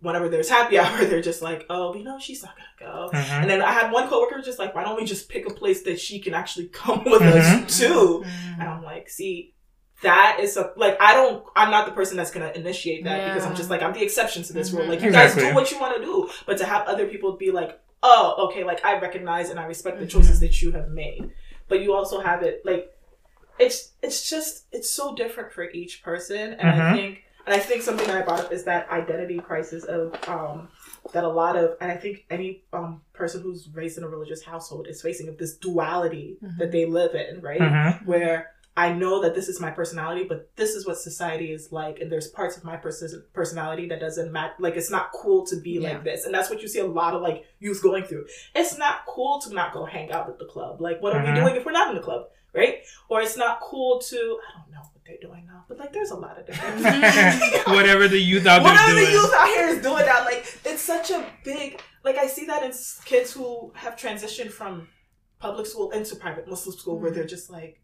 whenever there's happy (laughs) hour they're just like oh you know she's not gonna go Mhm. and then i had one coworker just like why don't we just pick a place that she can actually (laughs) come with Mhm. us too Mm-hmm. and I'm like, see, that is a like I don't I'm not the person that's gonna initiate that because I'm just like I'm the exception to this rule. Mhm. Like you guys do what you want to do, but to have other people be like, oh, okay, like I recognize and I respect the choices that you have made, but you also have it like it's it's just it's so different for each person, and I Mhm. think and I think something that I brought up is that identity crisis of um that a lot of and I think any um person who's raised in a religious household is facing of this duality that they live in, right? Mhm. where I know that this is my personality, but this is what society is like, and there's parts of my pers- personality that doesn't match. Like it's not cool to be Yeah. like this, and that's what you see a lot of like youth going through. It's not cool to not go hang out at the club. Like what are Mhm. we doing if we're not in the club, right? Or it's not cool to I don't know what they're doing now, but like there's a lot of different. (laughs) (laughs) Whatever the youth out there Whatever doing. the youth out here is doing now, like it's such a big like I see that in kids who have transitioned from public school into private Muslim school where they're just like,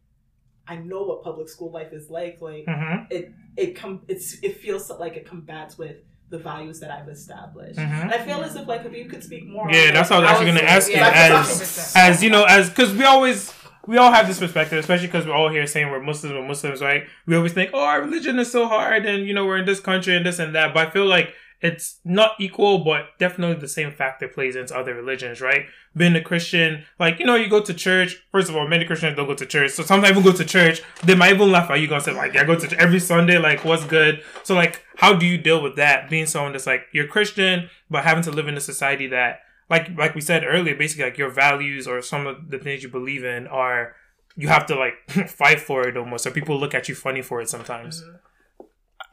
I know what public school life is like. Like Mhm. it it com it's it feels like it combats with the values that I've established. Mhm. And I feel as if like if you could speak more. Yeah, like, that's what I was actually gonna ask you. yeah, As as you know, as because we always we all have this perspective, especially because we're all here saying we're Muslims, we're Muslims, right? We always think, oh, our religion is so hard, and you know, we're in this country and this and that. But I feel like it's not equal, but definitely the same factor plays into other religions, right? Being a Christian, like you know, you go to church. First of all, many Christians don't go to church, so sometimes people go to church. They might even laugh at you, gonna say like, "Yeah, I go to church every Sunday. Like, what's good?" So, like, how do you deal with that? Being someone that's like you're Christian, but having to live in a society that like like we said earlier, basically like your values or some of the things you believe in are you have to like (laughs) fight for it almost, or people look at you funny for it sometimes. I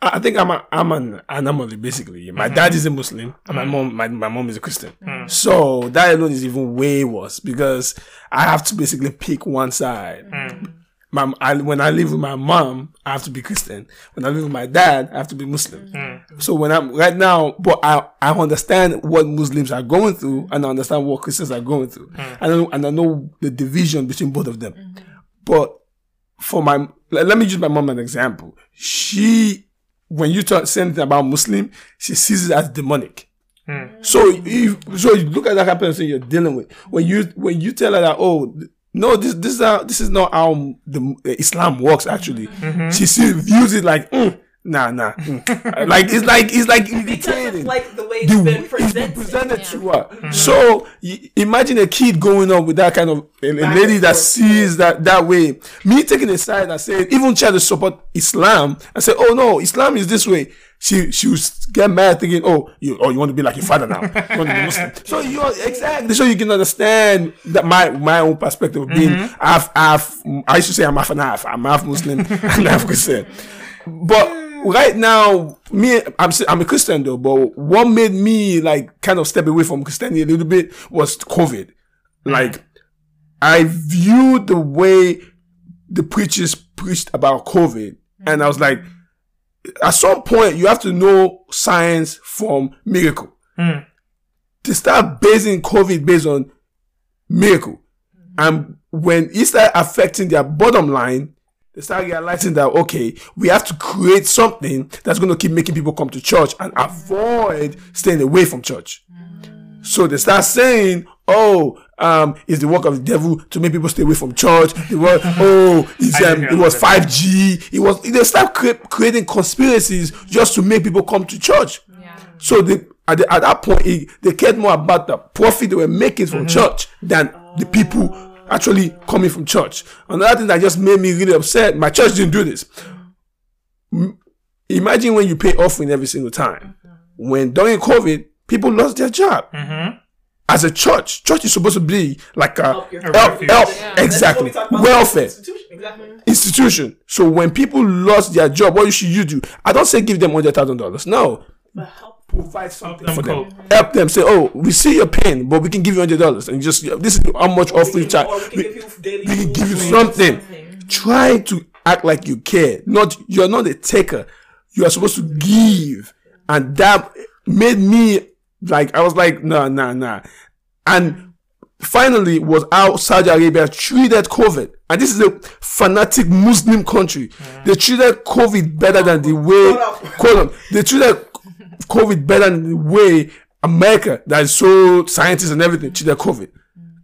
I think I'm a, I'm an anomaly basically. My mm-hmm. dad is a Muslim and my mm. mom my, my mom is a Christian. Mm. So that alone is even way worse because I have to basically pick one side. Mm. My, I, when I live with my mom, I have to be Christian. When I live with my dad, I have to be Muslim. So when I'm right now, but I, I understand what Muslims are going through and I understand what Christians are going through. And, I know, and I know the division between both of them. Mm-hmm. But for my, let, let me use my mom as an example. She, when you talk say anything about Muslim, she sees it as demonic. So if so, you look at that kind of person you're dealing with. When you when you tell her that, oh no, this this is how, this is not how the uh, Islam works. Actually, she still views it like, mm, nah, nah, (laughs) mm. like it's like it's like Because irritating of like the way the it's been it's been presented. presented to her. So y- imagine a kid going up with that kind of a, a lady that sees that that way. Me taking a side and saying, even try to support Islam and say, oh no, Islam is this way. She she would get mad thinking, oh you oh you want to be like your father now. You want to be Muslim. So you are exactly so you can understand that my my own perspective of being half half. I used to say I'm half and half. I'm half Muslim (laughs) and half Christian. But right now, me, I'm I'm a Christian though. But what made me like kind of step away from Christianity a little bit was COVID. Mm. Like, I viewed the way the preachers preached about COVID, mm. and I was like, at some point, you have to know science from miracle. Hmm. To start basing COVID based on miracle, mm. and when it started affecting their bottom line, they start realizing that okay, we have to create something that's going to keep making people come to church and avoid staying away from church. So they start saying, oh, um, it's the work of the devil to make people stay away from church. The work, (laughs) oh, it's, um, it was 5G. It was, they start cre- creating conspiracies just to make people come to church. Yeah. So they, at, the, at that point, it, they cared more about the profit they were making from church than the people actually coming from church. Another thing that just made me really upset, my church didn't do this. Imagine when you pay offering every single time. When during COVID, people lost their job. Mm-hmm. As a church, church is supposed to be like a Help help, help- Yeah. Exactly we welfare institution. Exactly. institution. So when people lost their job, what should you do? I don't say give them hundred thousand dollars. No, But help. Provide something them for them. cope. Help them. Say, oh, we see your pain, but we can give you hundred dollars, and just this is how much We offering can, charge. we We, give you we can give you food, something. Try to act like you care. Not you're not a taker. You are supposed to give, and that made me like I was like, nah, nah, nah. And finally was how Saudi Arabia treated COVID. And this is a fanatic Muslim country. They treated COVID better than the way, Hold up. they treated COVID better than the way America, that is so scientists and everything, treated COVID.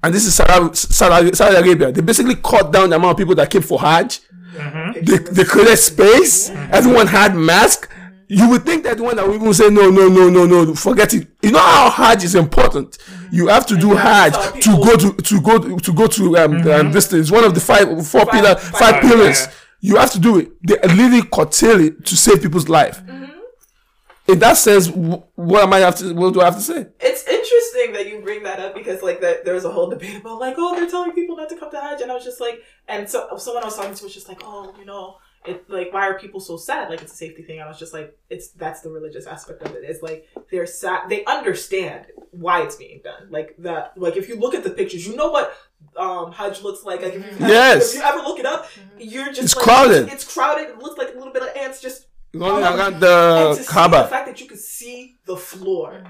And this is Saudi, Saudi, Saudi Arabia. They basically cut down the amount of people that came for Hajj. They, they created space. Everyone had masks. You would think that one that we will say no, no, no, no, no, forget it. You know how Hajj is important. You have to do Hajj to tell to people- go to to go to go to um, um this. It's one of the five four pillar five five pillars, pillars. yeah. You have to do it. They literally curtail it to save people's life. In that sense, wh- what am I have to? What do I have to say? It's interesting that you bring that up because like that there was a whole debate about like oh they're telling people not to come to Hajj and I was just like and so someone I was talking to was just like oh you know it like why are people so sad like it's a safety thing I was just like it's that's the religious aspect of it it is like they're sad they understand why it's being done like that like if you look at the pictures you know what um Hajj looks like like if you Yes. if you ever look it up you're just It's like, crowded. it's crowded it looks like a little bit of ants just Going around and the to see the fact that you could see the floor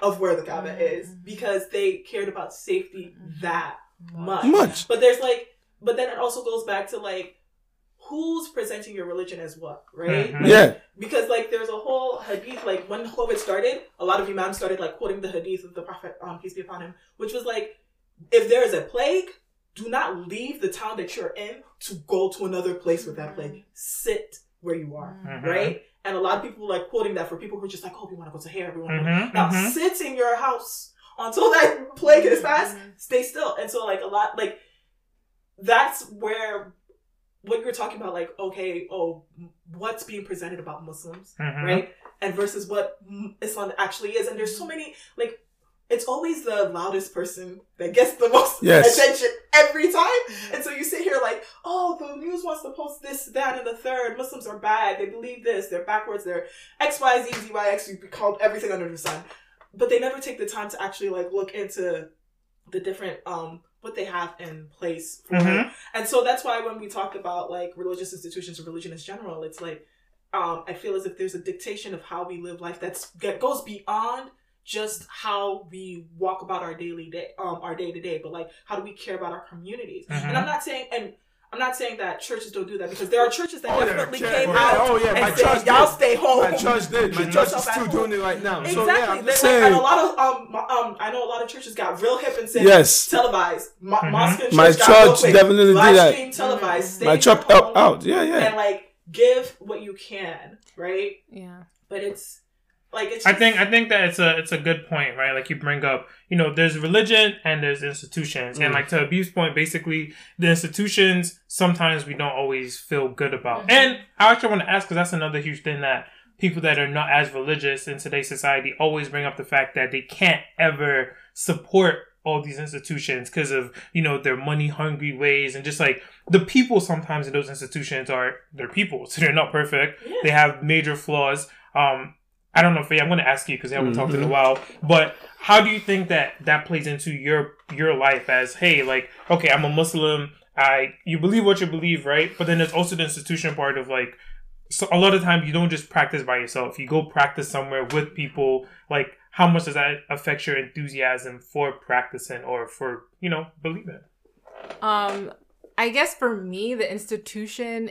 of where the Kaaba is because they cared about safety that much. Much. But there's like, but then it also goes back to like, who's presenting your religion as what, right? Mhm. Like, Yeah. Because like there's a whole hadith like when COVID started, a lot of imams started like quoting the hadith of the Prophet, um, peace be upon him, which was like, if there is a plague, do not leave the town that you're in to go to another place with that plague. Sit where you are, Mhm. right? And a lot of people like quoting that for people who are just like, oh, we want to go to here, we want to Mhm, now mhm. sit in your house until that plague is past. Stay still. And so like a lot like that's where what you're talking about, like okay, oh, what's being presented about Muslims, Mhm. right? And versus what Islam actually is. And there's so many like. It's always the loudest person that gets the (laughs) most Yes. attention every time. And so you sit here like, oh, the news wants to post this, that, and the third. Muslims are bad. They believe this. They're backwards. They're X, Y, Z, Z, Y, X. You called everything under the sun. But they never take the time to actually like look into the different um what they have in place for Mhm. and so that's why when we talk about like religious institutions or religion in general it's like um i feel as if there's a dictation of how we live life that's that goes beyond just how we walk about our daily day um our day to day but like how do we care about our communities and Mhm. i'm not saying and i'm not saying that churches don't do that because there are churches that Oh, definitely yeah, came out Oh, yeah, my and said church y'all did. stay home My church did. My church is yourself still doing it right now. Exactly. So yeah, I'm They- like, and a lot of um um I know a lot of churches got real hip and said Yes. televised. Mo- Mhm. Mosque and My church, got real quick. definitely did Live that. stream televised. Stay My church your out, out. Yeah, yeah. and like give what you can, right? Yeah. But it's like it's. I think I think that it's a it's a good point, right? Like you bring up, you know, there's religion and there's institutions, and Mm. like to Habib's point, basically the institutions sometimes we don't always feel good about. Mhm. And I actually want to ask because that's another huge thing that people that are not as religious in today's society always bring up the fact that they can't ever support all these institutions because of you know their money hungry ways and just like the people sometimes in those institutions are they're people (laughs) so they're not perfect Yeah. they have major flaws um I don't know, Faye. I'm going to ask you because we haven't talked in a Mhm. while. But how do you think that that plays into your your life as hey, like okay, I'm a Muslim. I you believe what you believe, right? But then there's also the institution part of like so a lot of times you don't just practice by yourself. You go practice somewhere with people. Like how much does that affect your enthusiasm for practicing or for you know believing? Um, I guess for me, the institution,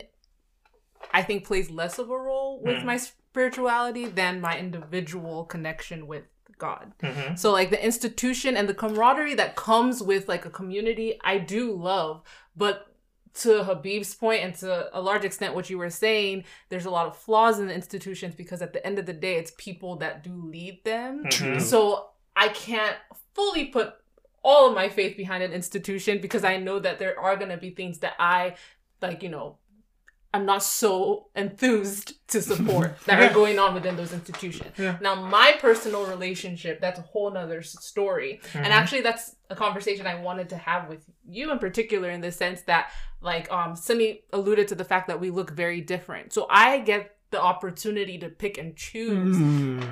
I think, plays less of a role with Mm. my spirituality than my individual connection with God. Mhm. So like the institution and the camaraderie that comes with like a community, I do love. But to Habib's point and to a large extent what you were saying, there's a lot of flaws in the institutions because at the end of the day, it's people that do lead them. Mhm. So I can't fully put all of my faith behind an institution because I know that there are going to be things that I like, you know, I'm not so enthused to (laughs) support that Yeah. are going on within those institutions. Yeah. Now, my personal relationship, that's a whole nother story. And Mhm. actually, that's a conversation I wanted to have with you in particular, in the sense that, like, um, Simi alluded to the fact that we look very different. So I get the opportunity to pick and choose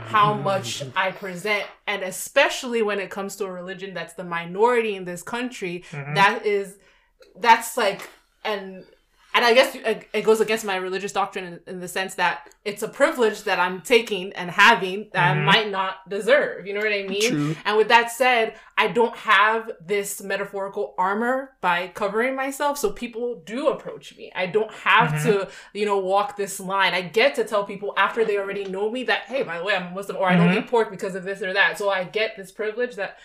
how much I present, and especially when it comes to a religion that's the minority in this country, Mhm. that is, that's like, and and I guess it it goes against my religious doctrine in, in the sense that it's a privilege that I'm taking and having that Mhm. I might not deserve. You know what I mean? True. And with that said, I don't have this metaphorical armor by covering myself, so people do approach me. I don't have Mhm. to, you know, walk this line. I get to tell people after they already know me that, hey, by the way, I'm Muslim, or I don't Mhm. eat pork because of this or that. So I get this privilege that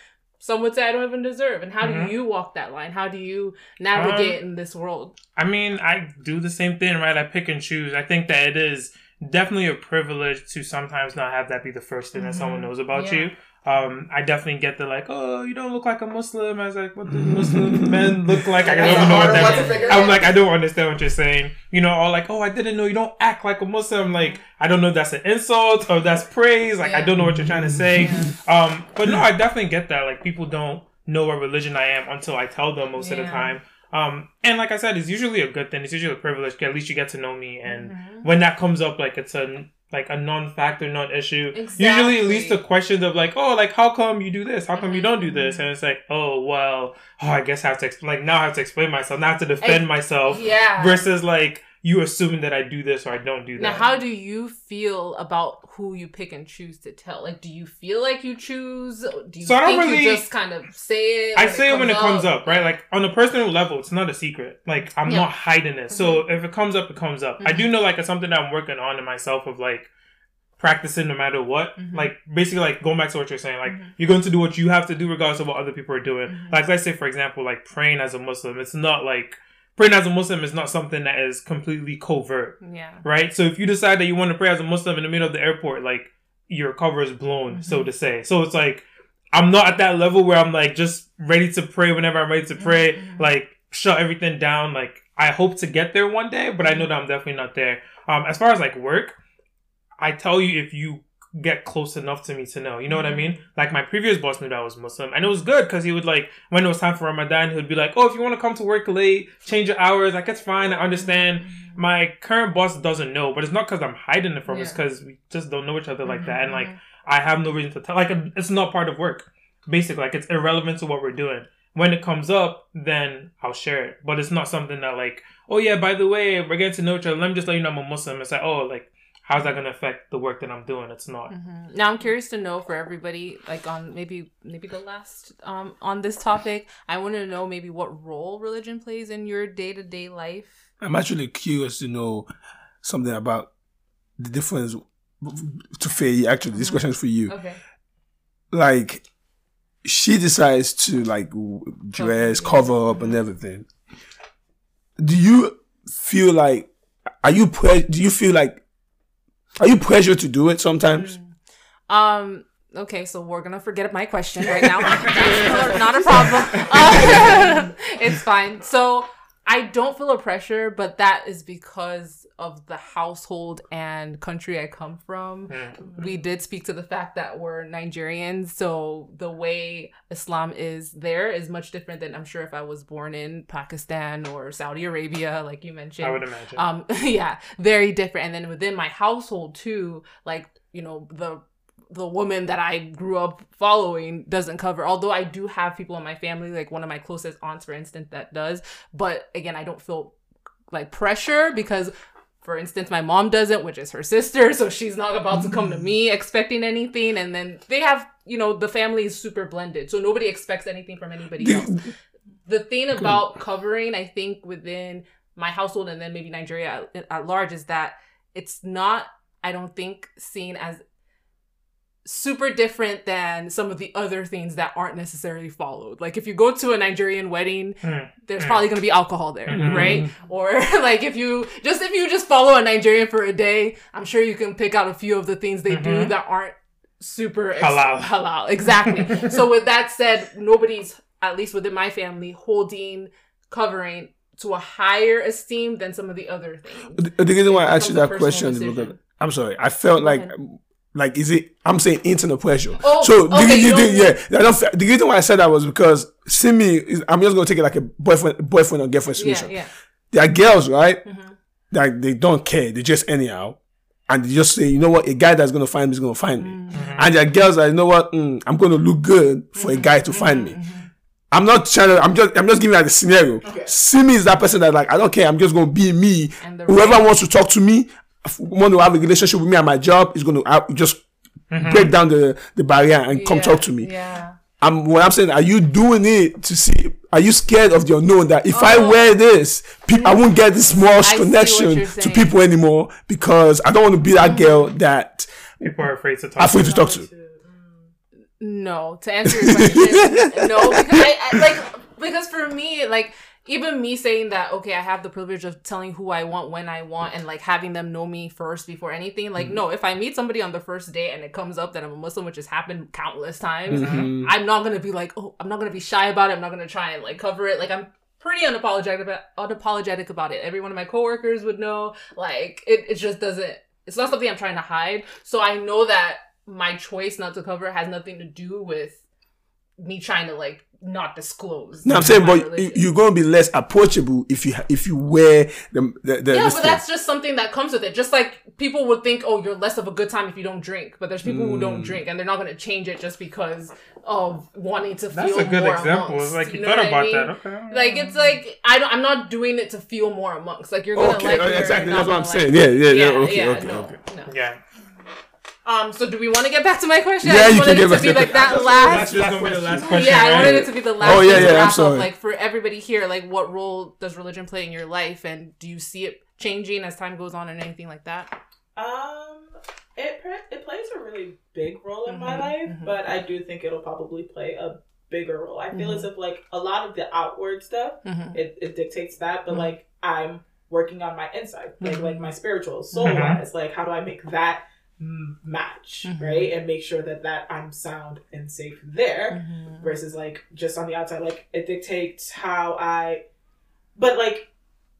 some would say I don't even deserve. And how Mhm. do you walk that line? How do you navigate in this world? I mean, I do the same thing, right? I pick and choose. I think that it is definitely a privilege to sometimes not have that be the first thing that someone Mhm. knows about Yeah. you. Um, I definitely get the like, oh, you don't look like a Muslim. I was like, what do Muslim (laughs) men look like? I don't That's a even know what hard that figure I'm like, I don't understand what you're saying. You know, or like, oh, I didn't know you don't act like a Muslim. Like, I don't know if that's an insult or that's praise. Like, I don't know what you're trying to say. Um, but no, I definitely get that. Like, people don't know what religion I am until I tell them most of the time. Um, and like I said, it's usually a good thing. It's usually a privilege. At least you get to know me, and Mhm. when that comes up, like it's a like a non-factor, non-issue. Exactly. Usually, it leads to questions of like, oh, like how come you do this? How come you don't do this? Mhm. And it's like, oh, well, oh, I guess I have to explain. like now I have to explain myself, now I have to defend Ex- myself. Yeah. Versus like you assuming that I do this or I don't do that. Now, how do you feel about who you pick and choose to tell? Like, do you feel like you choose? Do you So I don't really- you just kind of say it? I say it when it comes up, right? Like on a personal level, it's not a secret. Like I'm Yeah. not hiding it. So if it comes up, it comes up. I do know like it's something that I'm working on in myself of like practicing no matter what. Mhm. Like basically like going back to what you're saying, like Mhm. you're going to do what you have to do regardless of what other people are doing. Mhm. Like let's say for example, like praying as a Muslim, it's not like praying as a Muslim is not something that is completely covert Yeah. right? So if you decide that you want to pray as a Muslim in the middle of the airport, like your cover is blown, so Mm-hmm. to say. So it's like I'm not at that level where I'm like just ready to pray whenever I'm ready to pray, Mhm. like shut everything down. Like I hope to get there one day, but I know that I'm definitely not there. Um, as far as like work, I tell you if you get close enough to me to know. You know what I mean? Like my previous boss knew that I was Muslim, and it was good because he would like when it was time for Ramadan, he would be like, "Oh, if you want to come to work late, change your hours. Like it's fine. I understand." My current boss doesn't know, but it's not because I'm hiding it from. It's because we just don't know each other like that, and like Mhm. I have no reason to tell. Like it's not part of work. Basically, like it's irrelevant to what we're doing. When it comes up, then I'll share it. But it's not something that like, oh yeah, by the way, we're getting to know each other. Let me just let you know I'm a Muslim. It's like, oh, like how's that gonna affect the work that I'm doing? It's not. Mhm. Now I'm curious to know for everybody, like on maybe maybe the last um on this topic, I want to know maybe what role religion plays in your day to day life. I'm actually curious to know something about the difference to Faye. Actually, this question is for you. Okay. Like, she decides to like w- dress, cover up, and everything. Do you feel like? Are you pre- Do you feel like? Are you pressured to do it sometimes? Um. Okay, so we're gonna forget my question right now. (laughs) Not a problem. Uh, (laughs) it's fine. So I don't feel a pressure, but that is because of the household and country I come from. We did speak to the fact that we're Nigerians, so the way Islam is there is much different than I'm sure if I was born in Pakistan or Saudi Arabia, like you mentioned I would imagine. um (laughs) yeah very different and then within my household too like you know the the woman that I grew up following doesn't cover although I do have people in my family like one of my closest aunts for instance that does but again I don't feel like pressure because for instance my mom doesn't which is her sister so she's not about to come to me mm-hmm. expecting anything. And then they have you know the family is super blended so nobody expects anything from anybody else. (laughs) The thing about covering, I think, within my household and then maybe Nigeria at, at large is that it's not, I don't think, seen as super different than some of the other things that aren't necessarily followed. Like if you go to a Nigerian wedding, Mm. there's probably going to be alcohol there, Mhm. right? Or (laughs) like if you just if you just follow a Nigerian for a day, I'm sure you can pick out a few of the things they do Mhm. that aren't super ex- Halal. (laughs) Halal, exactly. so (laughs) with that said, nobody's at least within my family holding covering to a higher esteem than some of the other things. The, the reason why I asked you that question is because I'm sorry. I felt like like is it? I'm saying internal pressure. Oh, so the, okay, the, you the- don't- yeah, I don't, the reason why I said that was because see me, is, I'm just gonna take it like a boyfriend, boyfriend or girlfriend Yeah, situation. yeah. There are girls, right? Mhm. That they don't care. They just anyhow. And they just say, you know what, a guy that's gonna find me is gonna find me. Mm-hmm. And there are girls that you know what, mm, I'm gonna look good for a guy to Mm-hmm. find me. I'm not trying to. I'm just. I'm just giving like the scenario. See me is that person that like I don't care. I'm just gonna be me. And Whoever wants to talk to me, want to have a relationship with me at my job is gonna have, just mm-hmm. break down the the barrier and come Yeah, talk to me. Yeah. I'm what I'm saying. Are you doing it to see? Are you scared of the unknown that if I Oh. wear this, pe- I won't get this small connection to people anymore because I don't want to be that girl mm-hmm. that People are afraid to talk. afraid to talk to. No, to answer your question, (laughs) no, because I, I like because for me, like even me saying that, okay, I have the privilege of telling who I want when I want, and like having them know me first before anything. Like, no, if I meet somebody on the first date and it comes up that I'm a Muslim, which has happened countless times, Mm-hmm. I'm not gonna be like, oh, I'm not gonna be shy about it. I'm not gonna try and like cover it. Like, I'm pretty unapologetic about unapologetic about it. Every one of my coworkers would know. Like, it, it just doesn't. It's not something I'm trying to hide. So I know that my choice not to cover has nothing to do with me trying to like not disclose. No, I'm saying, but you- religion. you're gonna be less approachable if you if you wear the the, the yeah, this but thing. that's just something that comes with it. Just like people would think, oh, you're less of a good time if you don't drink. But there's people who Mm. don't drink, and they're not going to change it just because of wanting to That's feel a good more example. amongst, like you, know thought what I about mean? that. Okay. Like it's like I don't. I'm not doing it to feel more amongst. Like you're gonna okay, like oh, her, exactly. That's what I'm gonna saying. like Yeah, yeah, yeah. Okay, yeah, okay, no, okay. no. Yeah. Um. So do we want to get back to my question? Yeah, I just you can wanted get it to back be to- like that That's last. just gonna be the last question. yeah, I wanted it to be the last. Oh, yeah, thing to yeah, I'm wrap up. Like for everybody here, like what role does religion play in your life, and do you see it changing as time goes on, and anything like that? Um, it it plays a really big role in my Mhm, life, mhm. but I do think it'll probably play a bigger role. I feel as if like a lot of the outward stuff, Mm-hmm. it, it dictates that, but Mhm. like I'm working on my inside, like like my spiritual soul wise. Like how do I make that match Mhm. right and make sure that that I'm sound and safe there Mm-hmm. versus like just on the outside. Like it dictates how I, but like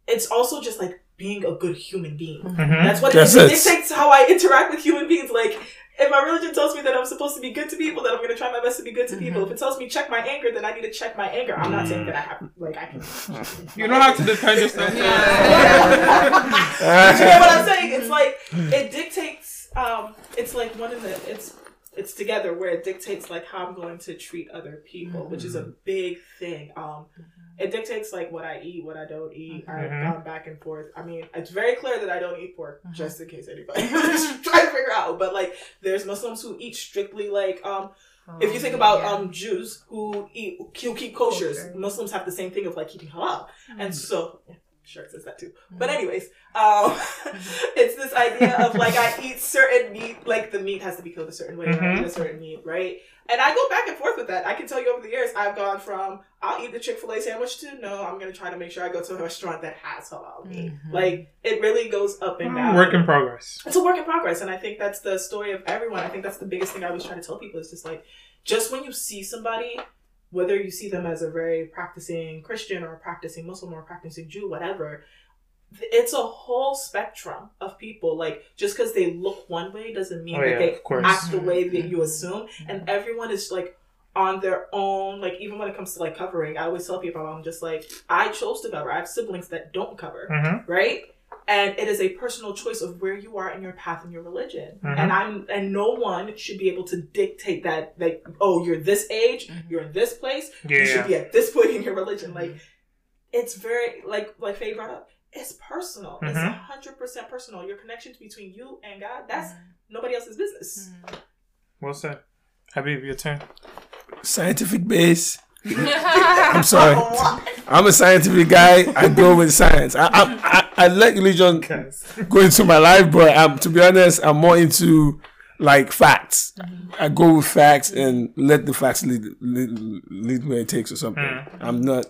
it's also just like being a good human being. Mhm. That's what That's it, it. it dictates how I interact with human beings. Like, if my religion tells me that I'm supposed to be good to people, then I'm going to try my best to be good to people. Mhm. If it tells me check my anger, then I need to check my anger. I'm not saying that I have, like, I can. (laughs) You don't have to defend yourself. But (laughs) (laughs) you get what I'm saying? It's like it dictates. Um, it's like one of the. It's it's together where it dictates like how I'm going to treat other people, which is a big thing. Um, it dictates like what I eat, what I don't eat. I've Mhm. gone back and forth. I mean, it's very clear that I don't eat pork, just in case anybody (laughs) trying to figure out. But like, there's Muslims who eat strictly like um. If you think about um Jews who eat who keep koshers, Kosher. Muslims have the same thing of like keeping halal, and so sure says that too. Mm-hmm. But anyways, um, (laughs) it's this idea of like I eat certain meat, like the meat has to be killed a certain way, and I eat a certain meat, right? And I go back and forth with that. I can tell you over the years, I've gone from I'll eat the Chick Fil A sandwich to no, I'm gonna try to make sure I go to a restaurant that has halal meat. Mhm. Like it really goes up and down. Work in progress. It's a work in progress, and I think that's the story of everyone. I think that's the biggest thing I always try to tell people is just like, just when you see somebody, whether you see them as a very practicing Christian or a practicing Muslim or a practicing Jew, whatever, it's a whole spectrum of people. Like just because they look one way doesn't mean Oh, that yeah, they of act the way that you assume, and everyone is like on their own like even when it comes to like covering i always tell people i'm just like i chose to cover i have siblings that don't cover Mm-hmm. right? And it is a personal choice of where you are in your path and your religion. Mhm. And I'm and no one should be able to dictate that like, oh, you're this age, you're in this place, you should be at this point in your religion. Like it's very like like Faye brought up, it's personal. It's Mhm. a hundred percent personal. Your connections between you and God, that's nobody else's business. Well said. Habib, your turn. Scientific base. I'm sorry. I'm a scientific guy. I go with science. I I, I, I let religion go into my life, but um, to be honest, I'm more into like facts. I go with facts and let the facts lead lead, lead where it takes or something. Mm. I'm not,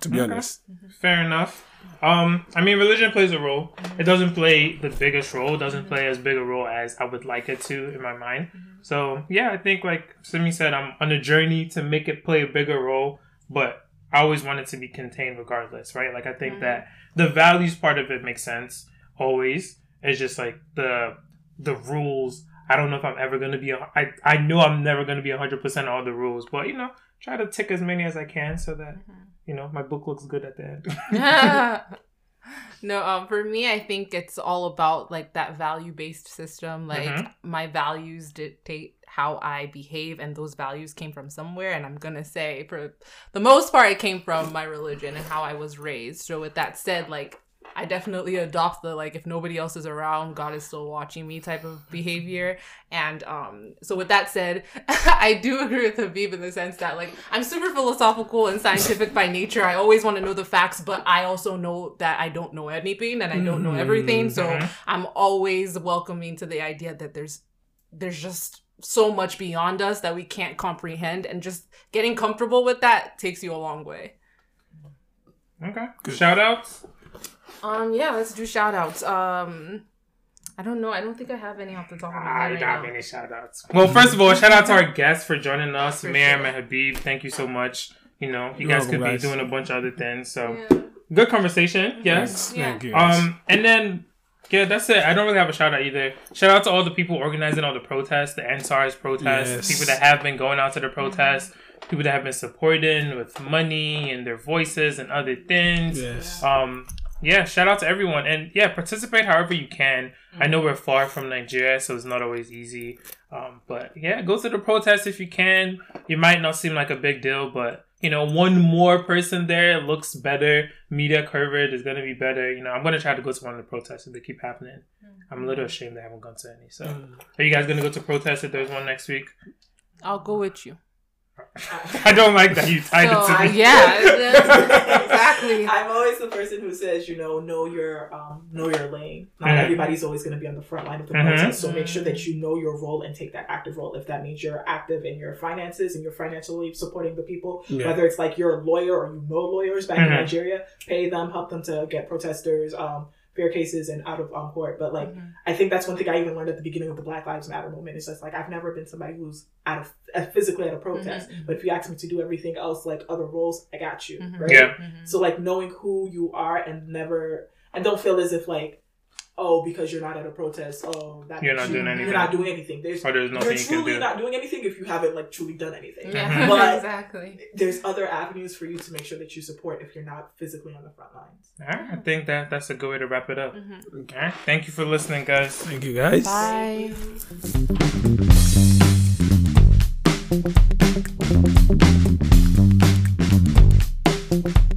to be honest. Fair enough. Um, I mean, religion plays a role. Mm-hmm. It doesn't play the biggest role. It doesn't mm-hmm. play as big a role as I would like it to in my mind. Mm-hmm. So yeah, I think like Simi said, I'm on a journey to make it play a bigger role, but I always want it to be contained regardless, right? Like I think that the values part of it makes sense always. It's just like the the rules. I don't know if I'm ever gonna be. A, I I know I'm never gonna be 100 percent all the rules, but you know, try to tick as many as I can so that you know my book looks good at the end. (laughs) (laughs) no, um, for me, I think it's all about like that value based system. Like Mhm. my values dictate how I behave, and those values came from somewhere. And I'm gonna say, for the most part, it came from my religion and how I was raised. So, with that said, like I definitely adopt the like if nobody else is around, God is still watching me type of behavior. And um, so with that said, (laughs) I do agree with Habib in the sense that like I'm super philosophical and scientific by nature. I always want to know the facts, but I also know that I don't know anything and I don't know everything. So. I'm always welcoming to the idea that there's there's just so much beyond us that we can't comprehend and just getting comfortable with that takes you a long way. okay. Good. Shout outs. Um, yeah, let's do shout outs. Um, I don't know. I don't think I have any off the top of my I head right don't have any shout outs. Well, first of all, shout out to our guests for joining us, For Miriam sure. and Habib. Thank you so much. You know, you You're guys could welcome, be guys. doing a bunch of other things. So Yeah. good conversation. Yes. Yeah. Thank you. Um, and then yeah, that's it. I don't really have a shout out either. Shout out to all the people organizing all the protests, the EndSARS protests, Yes. people that have been going out to the protests, people that have been supporting with money and their voices and other things. yes. Um, yeah, shout out to everyone, and yeah, participate however you can. I know mm-hmm. we're far from Nigeria, so it's not always easy. Um, but yeah, go to the protest if you can. It might not seem like a big deal, but you know, one more person there looks better. Media coverage is gonna be better. You know, I'm gonna try to go to one of the protests if they keep happening. I'm a little mm-hmm. ashamed I haven't gone to any. So, mm. are you guys gonna go to protests if there's one next week? I'll go with you. (laughs) I don't like that you tied So, it to me. yeah, (laughs) exactly. I'm always the person who says, you know, know your um, know your lane. Not Mhm. everybody's always going to be on the front line of the protest, so make sure that you know your role and take that active role. If that means you're active in your finances and you're financially supporting the people, Yeah. whether it's like you're a lawyer or you know lawyers back in Mhm. Nigeria, pay them, help them to get protesters. Um, fair cases and out of um, court but like Mhm. i think that's one thing i even learned at the beginning of the black lives matter movement it's just like i've never been somebody who's out of uh, physically at a protest Mhm. but if you ask me to do everything else like other roles i got you Mhm. right Yeah. Mhm. so like knowing who you are and never and don't feel as if like oh because you're not at a protest oh that You're not you- doing anything. You're not doing anything. There's Or there's nothing you're you can truly do. not doing anything if you haven't like truly done anything. Yeah, (laughs) But exactly. there's other avenues for you to make sure that you support if you're not physically on the front lines. All right, I think that that's a good way to wrap it up. Mhm. All right, thank you for listening, guys. Thank you, guys. Bye. Thank